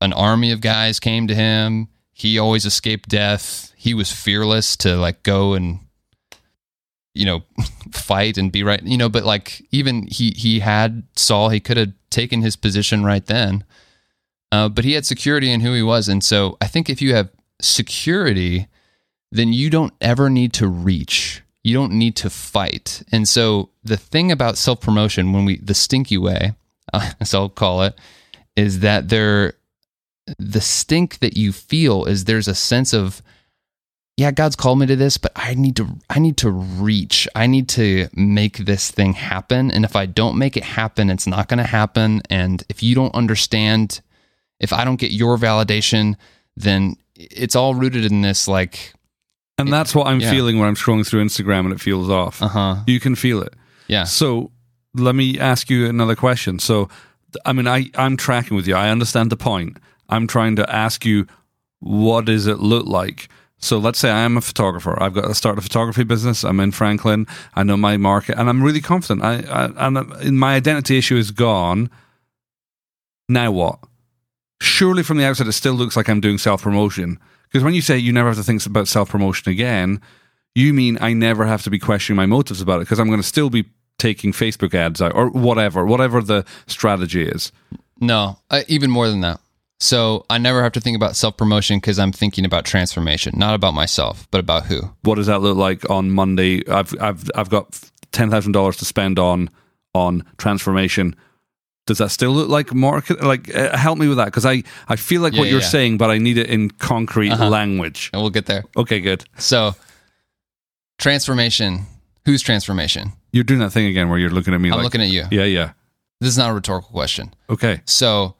an army of guys came to him. He always escaped death. He was fearless to like go and you know fight and be right you know but like even he he had saul he could have taken his position right then. Uh, but he had security in who he was. And so i think if you have security then you don't ever need to reach. You don't need to fight. And so the thing about self-promotion when we the stinky way uh, as i'll call it is that there the stink that you feel is there's a sense of yeah god's called me to this but i need to i need to reach. I need to make this thing happen. And if i don't make it happen it's not going to happen. And if you don't understand if i don't get your validation then it's all rooted in this like And that's what I'm Yeah. feeling when I'm scrolling through Instagram and it feels off. uh-huh You can feel it. yeah So let me ask you another question. So, I mean, I, I'm tracking with you. I understand the point. I'm trying to ask you, what does it look like? So let's say I'm a photographer. I've got to start a photography business. I'm in Franklin. I know my market, and I'm really confident. I, I and uh, my identity issue is gone. Now what? Surely from the outside, it still looks like I'm doing self promotion. Because when you say you never have to think about self promotion again, you mean I never have to be questioning my motives about it because I'm going to still be taking Facebook ads out or whatever, whatever the strategy is. No, uh, even more than that. So I never have to think about self promotion because I'm thinking about transformation, not about myself, but about who. What does that look like on Monday? I've I've I've got ten thousand dollars to spend on on transformation. Does that still look like market? Like, uh, help me with that because I I feel like Yeah, what you're yeah. saying, but I need it in concrete Uh-huh. language. And we'll get there. Okay, good. So, transformation. Whose transformation? You're doing that thing again where you're looking at me I'm like, looking at you. yeah, yeah. This is not a rhetorical question. Okay, So,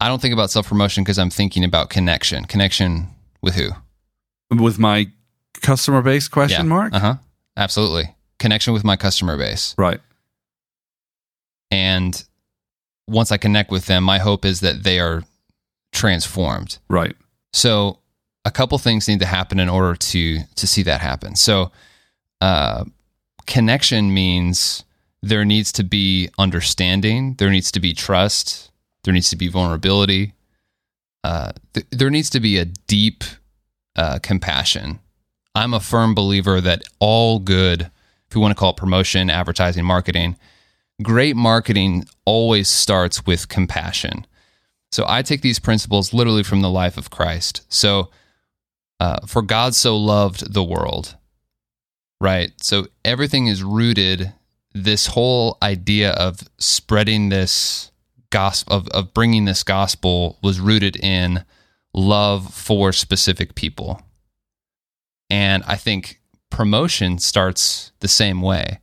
I don't think about self promotion because I'm thinking about connection. Connection with who? with my customer base question mark. Uh huh. Absolutely. Connection with my customer base. Right. And once I connect with them, my hope is that they are transformed. Right. So a couple things need to happen in order to to see that happen. So uh, connection means there needs to be understanding, there needs to be trust, there needs to be vulnerability, uh, th- there needs to be a deep uh, compassion. I'm a firm believer that all good, if you want to call it promotion, advertising, marketing, great marketing always starts with compassion. So I take these principles literally from the life of Christ. So, uh, for God so loved the world, right? So everything is rooted. This whole idea of spreading this gospel, of, of bringing this gospel, was rooted in love for specific people. And I think promotion starts the same way.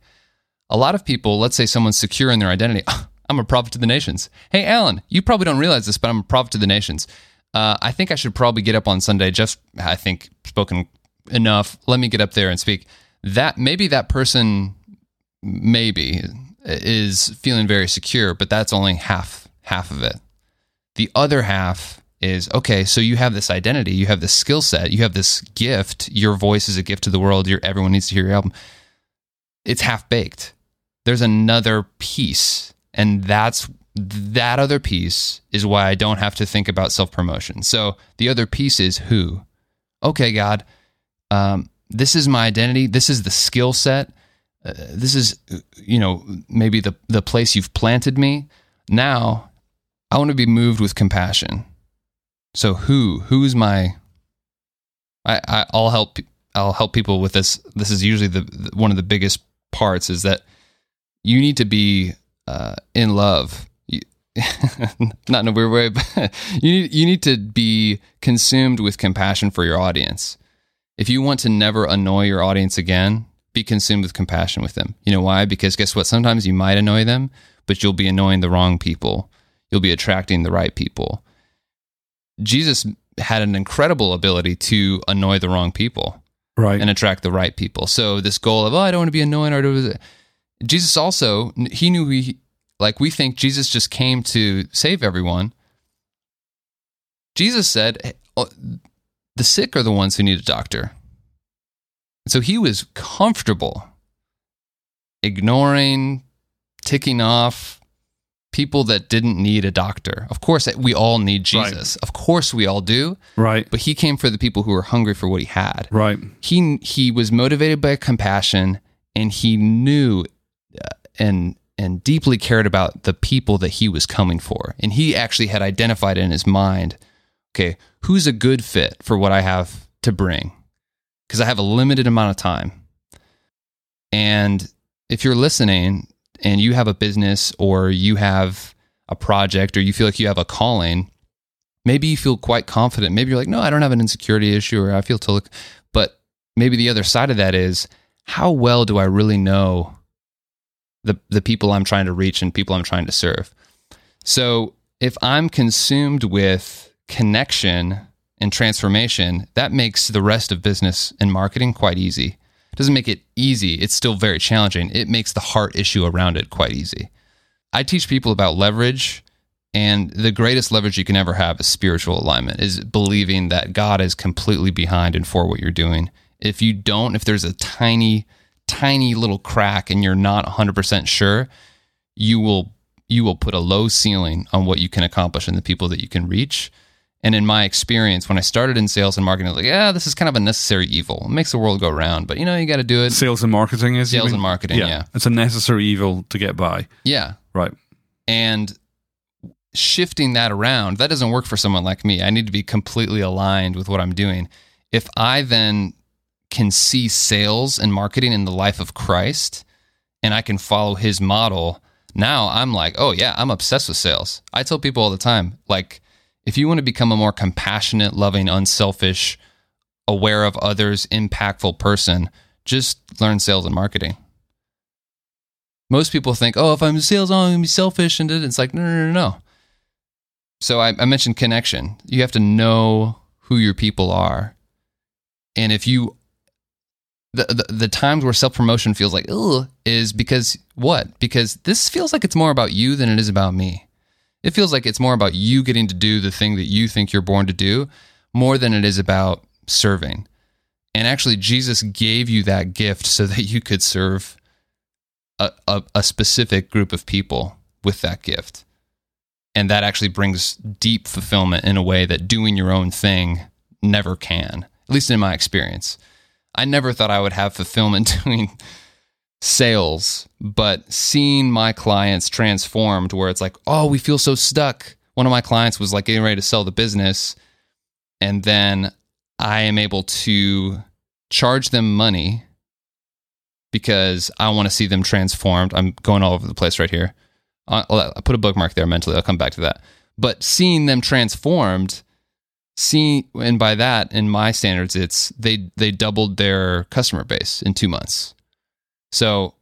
A lot of people, let's say someone's secure in their identity. I'm a prophet to the nations. Hey, Alan, you probably don't realize this, but I'm a prophet to the nations. Uh, I think I should probably get up on Sunday. Just, I think, spoken enough. Let me get up there and speak. That maybe that person, maybe, is feeling very secure, but that's only half half of it. The other half is okay. So you have this identity, you have this skill set, you have this gift. Your voice is a gift to the world. Your everyone needs to hear your album. It's half baked. There's another piece, and that's that other piece is why I don't have to think about self promotion. So the other piece is who. Okay, God, um, this is my identity. This is the skill set. Uh, this is, you know, maybe the the place you've planted me. Now, I want to be moved with compassion. So who who's my? I, I I'll help I'll help people with this. This is usually the, the one of the biggest parts is that you need to be uh, in love. You, not in a weird way, but you need you need to be consumed with compassion for your audience. If you want to never annoy your audience again, be consumed with compassion with them. You know why? Because guess what? Sometimes you might annoy them, but you'll be annoying the wrong people. You'll be attracting the right people. Jesus had an incredible ability to annoy the wrong people Right. and attract the right people. So this goal of oh, I don't want to be annoying or do Jesus also he knew he like we think Jesus just came to save everyone. Jesus said, oh, the sick are the ones who need a doctor. So he was comfortable ignoring, ticking off people that didn't need a doctor. Of course, eh, we all need Right. Jesus. Of course, we all do. right. But he came for the people who were hungry for what he had Right. he he was motivated by compassion and he knew and and deeply cared about the people that he was coming for and he actually had identified in his mind okay who's a good fit for what i have to bring because i have a limited amount of time and if you're listening and you have a business or you have a project or you feel like you have a calling Maybe you feel quite confident. Maybe you're like, no, I don't have an insecurity issue or I feel to look. But maybe the other side of that is how well do I really know the, the people I'm trying to reach and people I'm trying to serve? So if I'm consumed with connection and transformation, that makes the rest of business and marketing quite easy. It doesn't make it easy, it's still very challenging. It makes the heart issue around it quite easy. I teach people about leverage, and the greatest leverage you can ever have is spiritual alignment, is believing that God is completely behind and for what you're doing. If you don't, if there's a tiny, tiny little crack and you're not 100% sure, you will you will put a low ceiling on what you can accomplish and the people that you can reach. And in my experience, when I started in sales and marketing, I was like, yeah, this is kind of a necessary evil. It makes the world go round, but you know, you got to do it. Sales and marketing is Sales and marketing, yeah. It's a necessary evil to get by. Yeah. Right. And shifting that around, that doesn't work for someone like me. I need to be completely aligned with what I'm doing. If I then can see sales and marketing in the life of Christ and I can follow his model, now I'm like, oh yeah, I'm obsessed with sales. I tell people all the time, like, if you want to become a more compassionate, loving, unselfish, aware of others, impactful person, just learn sales and marketing. Most people think, oh, if I'm sales, I'm gonna be selfish, and it's like, no, no, no, no. So I, I mentioned connection. You have to know who your people are, and if you the, the, times where self promotion feels like ugh is because what? Because this feels like it's more about you than it is about me. It feels like it's more about you getting to do the thing that you think you're born to do more than it is about serving. And actually, Jesus gave you that gift so that you could serve a, a, a specific group of people with that gift. And that actually brings deep fulfillment in a way that doing your own thing never can, at least in my experience. I never thought I would have fulfillment doing sales, but seeing my clients transformed where it's like, oh, we feel so stuck. One of my clients was like getting ready to sell the business. And then I am able to charge them money because I want to see them transformed. I'm going all over the place right here. Uh, I I put a bookmark there mentally. I'll come back to that. But seeing them transformed see and by that in my standards it's they they doubled their customer base in 2 months. So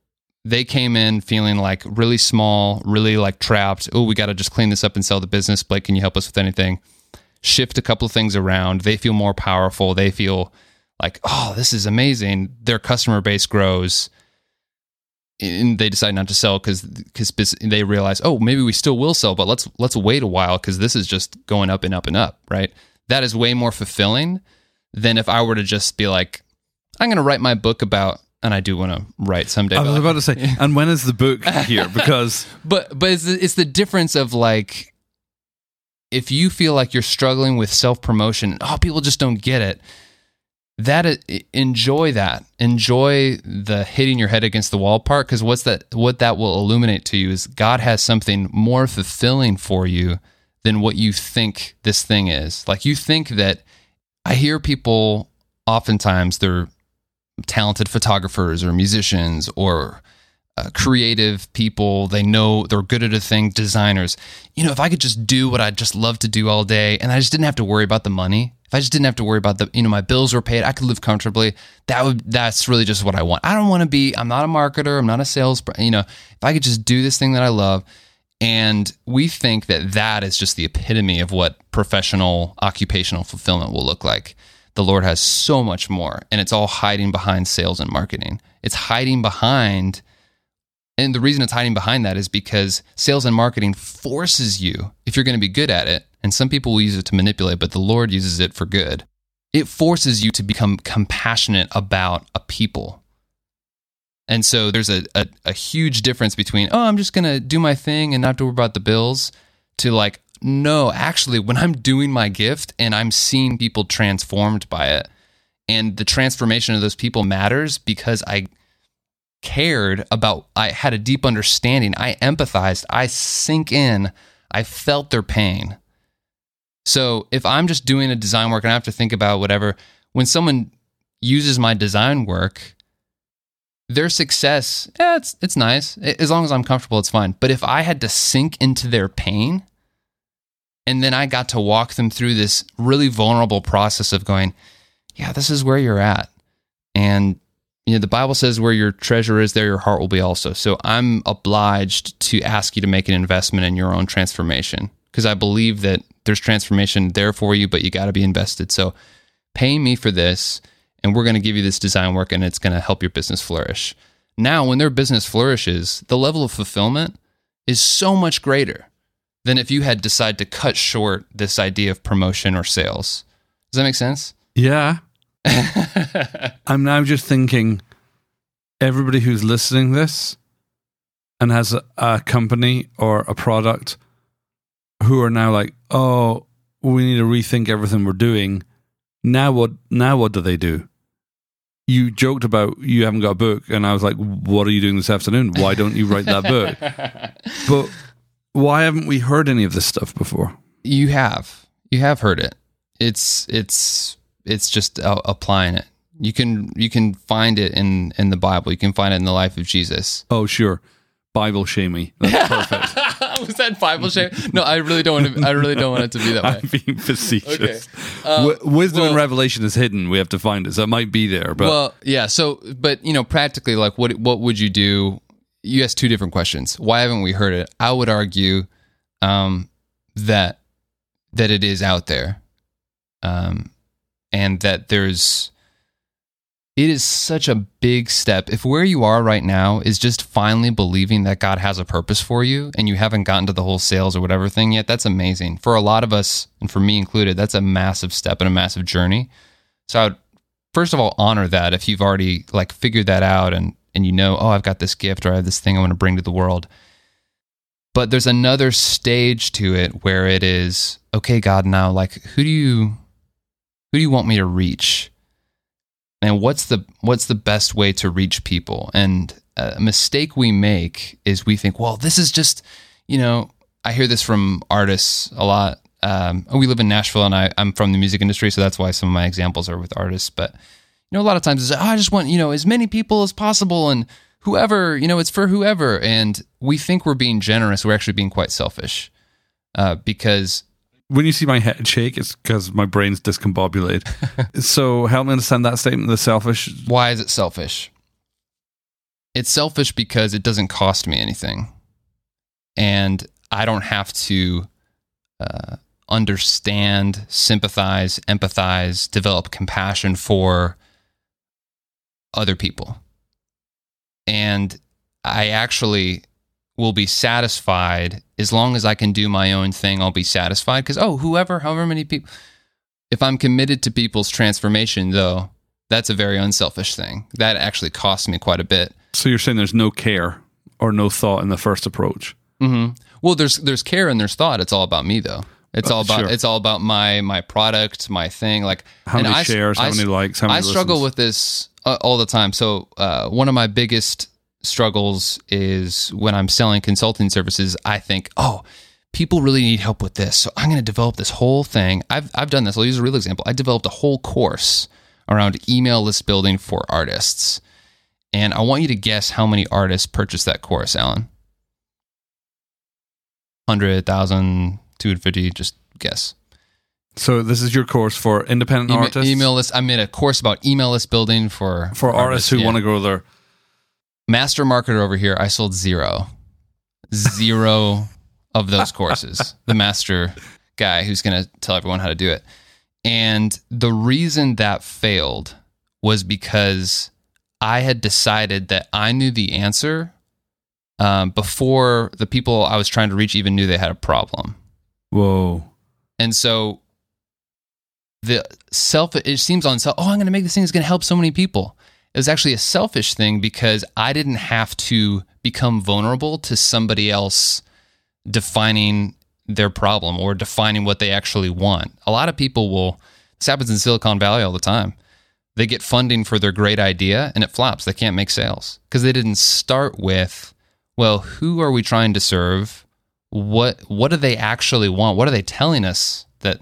they came in feeling like really small, really like trapped. Oh, we got to just clean this up and sell the business. Blake, can you help us with anything? Shift a couple of things around. They feel more powerful. They feel like, oh, this is amazing. Their customer base grows. And they decide not to sell because because they realize, oh, maybe we still will sell, but let's let's wait a while because this is just going up and up and up, right? That is way more fulfilling than if I were to just be like, I'm going to write my book about, and I do want to write someday. I was but about to say, and when is the book here? Because but but it's the, it's the difference of like if you feel like you're struggling with self promotion, oh, people just don't get it. That enjoy that, enjoy the hitting your head against the wall part, because what's that? What that will illuminate to you is God has something more fulfilling for you than what you think this thing is. Like you think that I hear people oftentimes they're talented photographers or musicians or uh, creative people. They know they're good at a thing, designers. You know, if I could just do what I just love to do all day and I just didn't have to worry about the money, if I just didn't have to worry about the, you know, my bills were paid, I could live comfortably. That would, that's really just what I want. I don't want to be, I'm not a marketer, I'm not a sales, you know, if I could just do this thing that I love. And we think that that is just the epitome of what professional occupational fulfillment will look like. The Lord has so much more, and it's all hiding behind sales and marketing. It's hiding behind, and the reason it's hiding behind that is because sales and marketing forces you, if you're going to be good at it, and some people will use it to manipulate, but the Lord uses it for good. It forces you to become compassionate about a people and so there's a, a, a huge difference between, oh, I'm just going to do my thing and not to worry about the bills, to like, no, actually, when I'm doing my gift and I'm seeing people transformed by it, and the transformation of those people matters because I cared about, I had a deep understanding, I empathized, I sink in, I felt their pain. So if I'm just doing a design work and I have to think about whatever, when someone uses my design work, their success, yeah, it's it's nice. As long as I'm comfortable, it's fine. But if I had to sink into their pain And then I got to walk them through this really vulnerable process of going, yeah, this is where you're at. And you know, the Bible says where your treasure is, there your heart will be also. So I'm obliged to ask you to make an investment in your own transformation because I believe that there's transformation there for you, but you got to be invested. So pay me for this, and we're going to give you this design work, and it's going to help your business flourish. Now, when their business flourishes, the level of fulfillment is so much greater than if you had decided to cut short this idea of promotion or sales. Does that make sense? Yeah. I'm now just thinking everybody who's listening this and has a, a company or a product who are now like, oh, we need to rethink everything we're doing. Now what now what do they do? You joked about you haven't got a book, and I was like, What are you doing this afternoon? Why don't you write that book? but why haven't we heard any of this stuff before? You have. You have heard it. It's it's it's just uh, applying it. You can you can find it in in the Bible. You can find it in the life of Jesus. Oh, sure. Bible shamey. That's perfect. Was that Bible shame? No, I really don't want to. I really don't want it to be that way. I'm being facetious. Okay. Wi- Wisdom and revelation is hidden. We have to find it. So it might be there, but well, yeah. So, but you know, practically, like, what what would you do? You asked two different questions. Why haven't we heard it? I would argue um, that that it is out there, um, and that there's. It is such a big step. If where you are right now is just finally believing that God has a purpose for you and you haven't gotten to the whole sales or whatever thing yet, that's amazing. For a lot of us, and for me included, that's a massive step and a massive journey. So I would first of all honor that if you've already like figured that out and and you know, oh, I've got this gift or I have this thing I want to bring to the world. But there's another stage to it where it is, okay, God, now like who do you who do you want me to reach? And what's the what's the best way to reach people? And a mistake we make is we think, well, this is just, you know, I hear this from artists a lot. Um, we live in Nashville, and I, I'm from the music industry, so that's why some of my examples are with artists. But you know, a lot of times it's, oh, I just want you know as many people as possible, and whoever you know, it's for whoever. And we think we're being generous, we're actually being quite selfish, uh, because when you see my head shake, it's because my brain's discombobulated. so help me understand that statement. The selfish. why is it selfish? It's selfish because it doesn't cost me anything, and I don't have to uh, understand, sympathize, empathize, develop compassion for other people. And I actually will be satisfied as long as I can do my own thing. I'll be satisfied because, oh, whoever, however many people, if I'm committed to people's transformation, though, that's a very unselfish thing. That actually costs me quite a bit. So you're saying there's no care or no thought in the first approach. hmm Well, there's there's care and there's thought. It's all about me though. It's Uh, all about sure. it's all about my my product, my thing. Like How many I shares? how many likes? How many I struggle listens? with this uh, all the time. So uh, one of my biggest struggles is when I'm selling consulting services. I think, oh, people really need help with this, so I'm going to develop this whole thing. I've I've done this. I'll use a real example. I developed a whole course around email list building for artists, and I want you to guess how many artists purchased that course, Alan. Hundred thousand, two hundred fifty. Just guess. So this is your course for independent Ema- artists, email list. I made a course about email list building for for artists who yeah. want to grow their. Master marketer over here. I sold zero, zero of those courses. The master guy who's going to tell everyone how to do it, and the reason that failed was because I had decided that I knew the answer um, before the people I was trying to reach even knew they had a problem. Whoa. And so the self it seems on self, oh, I'm going to make this thing that's going to help so many people. It was actually a selfish thing because I didn't have to become vulnerable to somebody else defining their problem or defining what they actually want. A lot of people will this happens in Silicon Valley all the time. They get funding for their great idea and it flops. They can't make sales because they didn't start with, well, who are we trying to serve? What what do they actually want? What are they telling us that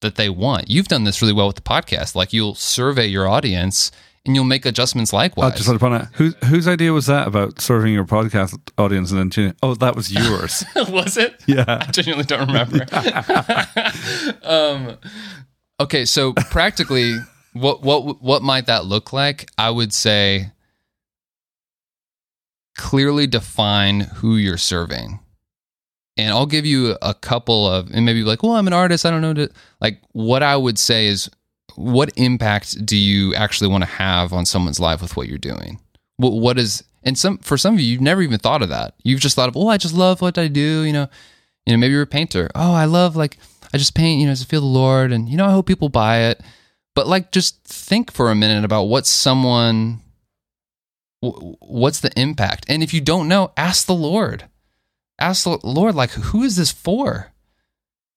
that they want? You've done this really well with the podcast. Like you'll survey your audience and you'll make adjustments likewise. just want to point out whose whose idea was that about serving your podcast audience and then tuning? Oh, that was yours. was it? yeah. I genuinely don't remember. um, okay, so practically, what what what might that look like? I would say clearly define who you're serving. And I'll give you a couple of, and maybe like, well, I'm an artist. I don't know. To, like, what I would say is, what impact do you actually want to have on someone's life with what you're doing? What, what is, and some, for some of you, you've never even thought of that. You've just thought of, oh, I just love what I do. You know, you know, maybe you're a painter. Oh, I love, like, I just paint, you know, to feel the Lord. And, you know, I hope people buy it. But, like, just think for a minute about what someone, what's the impact? And if you don't know, ask the Lord. Ask the Lord, like, who is this for?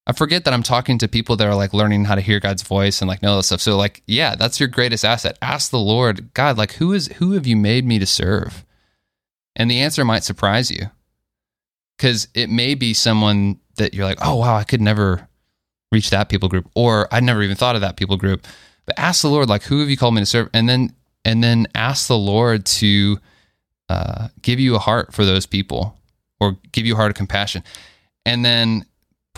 I forget that I'm talking to people that are like learning how to hear God's voice and like know that stuff. So like, yeah, that's your greatest asset. Ask the Lord, God, like who is who have you made me to serve? And the answer might surprise you. Cause it may be someone that you're like, oh wow, I could never reach that people group, or I'd never even thought of that people group. But ask the Lord, like, who have you called me to serve? And then and then ask the Lord to uh, give you a heart for those people or give you a heart of compassion. And then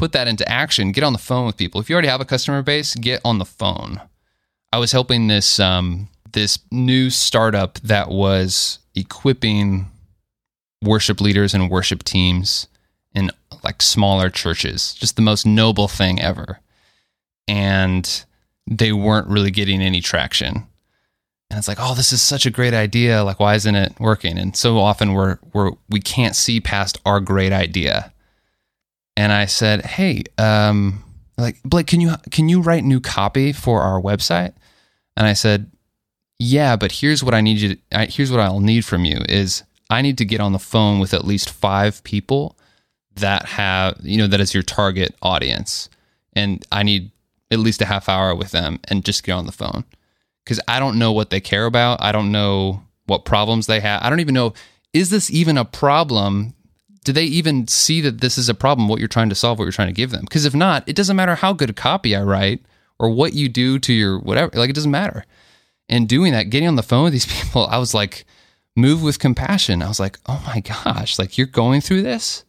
put that into action. Get on the phone with people. If you already have a customer base, get on the phone. I was helping this um, this new startup that was equipping worship leaders and worship teams in like smaller churches. Just the most noble thing ever. And they weren't really getting any traction. And it's like, oh, this is such a great idea. Like, why isn't it working? And so often we're we're we can't see past our great idea. And I said, hey, um, like Blake, can you can you write new copy for our website? And I said, yeah, but here's what I need you. To, I, here's what I'll need from you is I need to get on the phone with at least five people that have you know that is your target audience, and I need at least a half hour with them and just get on the phone because I don't know what they care about. I don't know what problems they have. I don't even know is this even a problem? Do they even see that this is a problem? What you're trying to solve, what you're trying to give them? Because if not, it doesn't matter how good a copy I write or what you do to your whatever. Like it doesn't matter. And doing that, getting on the phone with these people, I was like, move with compassion. I was like, oh my gosh, like you're going through this.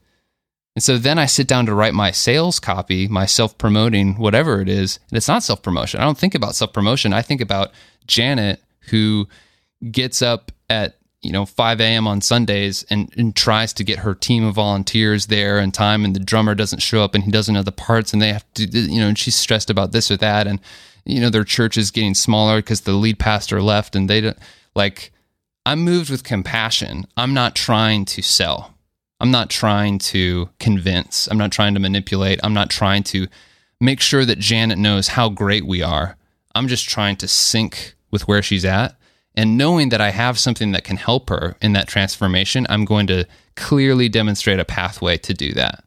And so then I sit down to write my sales copy, my self promoting, whatever it is. And it's not self promotion. I don't think about self promotion. I think about Janet, who gets up at you know 5 a.m. on Sundays and, and tries to get her team of volunteers there in time, and the drummer doesn't show up and he doesn't know the parts, and they have to, you know, and she's stressed about this or that, and you know their church is getting smaller because the lead pastor left, and they don't like. I'm moved with compassion. I'm not trying to sell. I'm not trying to convince. I'm not trying to manipulate. I'm not trying to make sure that Janet knows how great we are. I'm just trying to sync with where she's at. And knowing that I have something that can help her in that transformation, I'm going to clearly demonstrate a pathway to do that.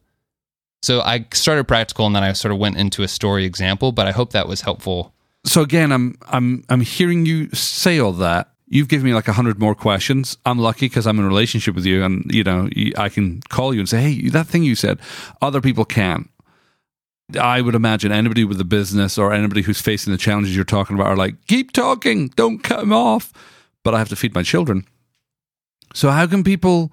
So I started practical and then I sort of went into a story example, but I hope that was helpful. So again, I'm I'm I'm hearing you say all that. You've given me like a hundred more questions. I'm lucky because I'm in a relationship with you, and you know I can call you and say, "Hey, that thing you said." Other people can't. I would imagine anybody with a business or anybody who's facing the challenges you're talking about are like, "Keep talking, don't cut him off." But I have to feed my children. So how can people,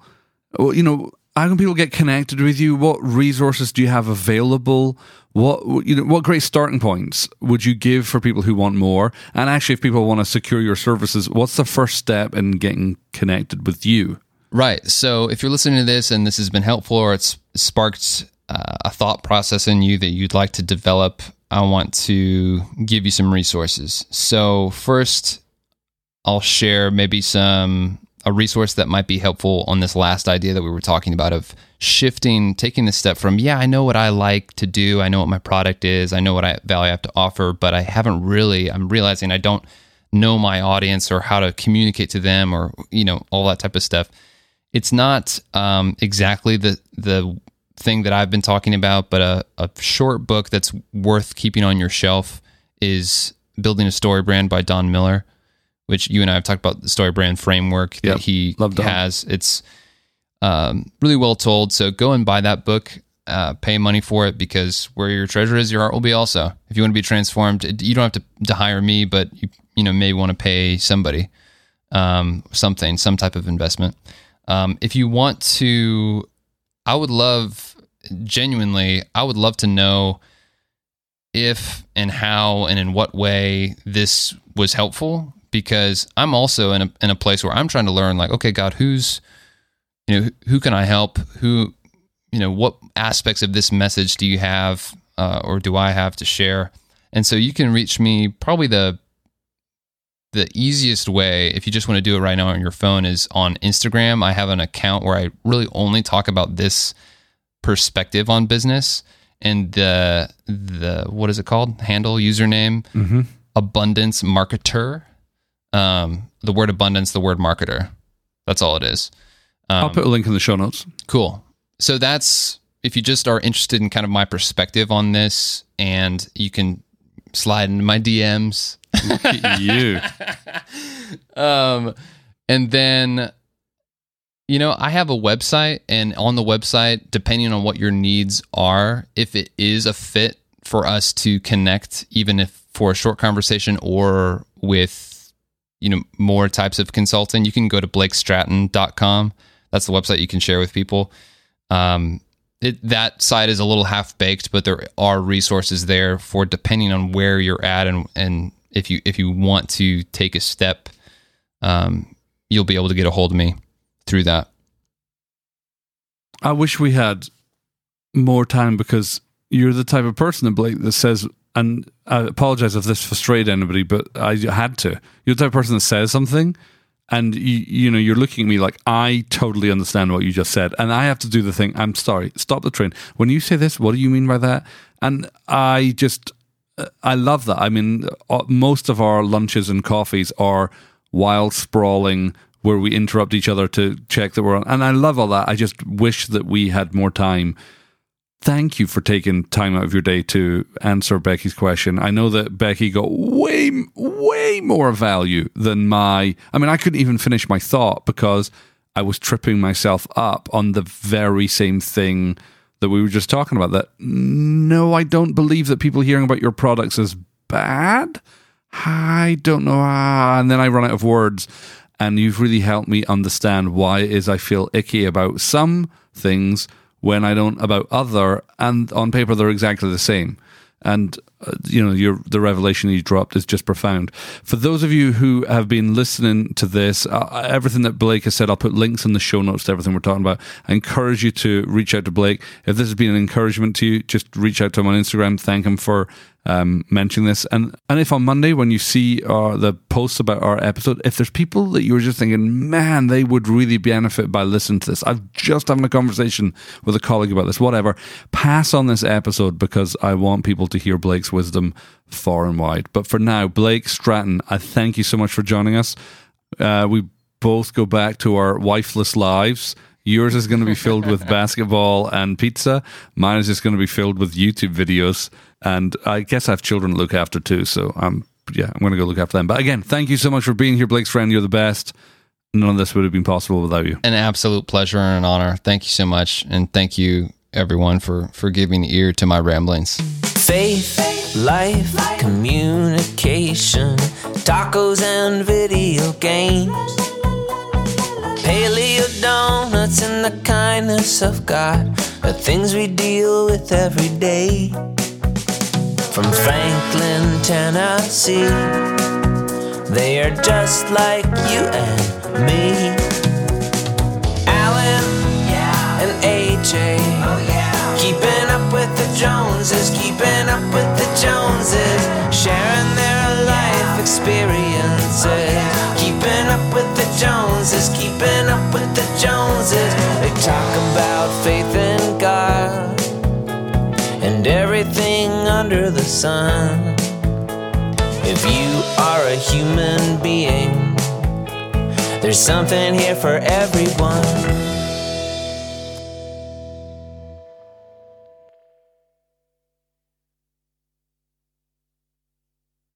you know, how can people get connected with you? What resources do you have available? What you know, what great starting points would you give for people who want more? And actually, if people want to secure your services, what's the first step in getting connected with you? Right. So if you're listening to this and this has been helpful or it's sparked uh, a thought process in you that you'd like to develop, I want to give you some resources. So first, I'll share maybe some a resource that might be helpful on this last idea that we were talking about of shifting, taking the step from yeah, I know what I like to do, I know what my product is, I know what I value I have to offer, but I haven't really. I'm realizing I don't know my audience or how to communicate to them or you know all that type of stuff. It's not um, exactly the the thing that I've been talking about, but a, a short book that's worth keeping on your shelf is Building a Story Brand by Don Miller, which you and I have talked about the story brand framework that Yep. he Love Don. has. It's um, really well told. So go and buy that book. Uh, pay money for it because where your treasure is, your heart will be also. If you want to be transformed, you don't have to, to hire me, but you you know may want to pay somebody um, something, some type of investment. Um, if you want to, I would love genuinely, I would love to know if and how and in what way this was helpful because I'm also in a in a place where I'm trying to learn like okay God who's you know who can I help? Who you know what aspects of this message do you have uh, or do I have to share? And so you can reach me probably the the easiest way if you just want to do it right now on your phone is on Instagram. I have an account where I really only talk about this perspective on business and the the what is it called handle username Mm-hmm. abundance marketer um the word abundance the word marketer that's all it is um, I'll put a link in the show notes. cool so that's if you just are interested in kind of my perspective on this and you can slide into my dms you. um, and then, you know, I have a website, and on the website, depending on what your needs are, if it is a fit for us to connect, even if for a short conversation or with, you know, more types of consulting, you can go to blakestratton.com. That's the website you can share with people. Um, it, that site is a little half baked, but there are resources there for depending on where you're at and and if you if you want to take a step, um, you'll be able to get a hold of me through that. I wish we had more time because you're the type of person, Blake, that says, and I apologize if this frustrated anybody, but I had to. You're the type of person that says something, and you, you know, you're looking at me like I totally understand what you just said, and I have to do the thing. I'm sorry, stop the train. When you say this, what do you mean by that? And I just, uh, I love that. I mean, uh, most of our lunches and coffees are wild sprawling where we interrupt each other to check that we're on. And I love all that. I just wish that we had more time. Thank you for taking time out of your day to answer Becky's question. I know that Becky got way, way more value than my. I mean, I couldn't even finish my thought because I was tripping myself up on the very same thing that we were just talking about. That no, I don't believe that people hearing about your products is bad. I don't know. Ah, and then I run out of words. And you've really helped me understand why it is I feel icky about some things when I don't about other. And on paper, they're exactly the same. And uh, you know, your the revelation you dropped is just profound. For those of you who have been listening to this, uh, everything that Blake has said, I'll put links in the show notes to everything we're talking about. I encourage you to reach out to Blake. If this has been an encouragement to you, just reach out to him on Instagram. Thank him for um, mentioning this. And and if on Monday when you see uh, the posts about our episode, if there's people that you were just thinking, man, they would really benefit by listening to this. I've just having a conversation with a colleague about this. Whatever, pass on this episode because I want people to hear Blake's wisdom far and wide. But for now, Blake Stratton, I thank you so much for joining us. Uh, we both go back to our wifeless lives. Yours is going to be filled with basketball and pizza. Mine is just going to be filled with YouTube videos. And I guess I have children to look after too. So I'm, yeah, I'm going to go look after them. But again, thank you so much for being here, Blake's friend. You're the best. None of this would have been possible without you. An absolute pleasure and an honor. Thank you so much, and thank you everyone for for giving ear to my ramblings. Faith, life, communication, tacos and video games. Paleo donuts and the kindness of God, the things we deal with every day. From Franklin, Tennessee, they are just like you and me. Joneses, keeping up with the Joneses, sharing their life experiences. Keeping up with the Joneses, keeping up with the Joneses. They talk about faith in God and everything under the sun. If you are a human being, there's something here for everyone.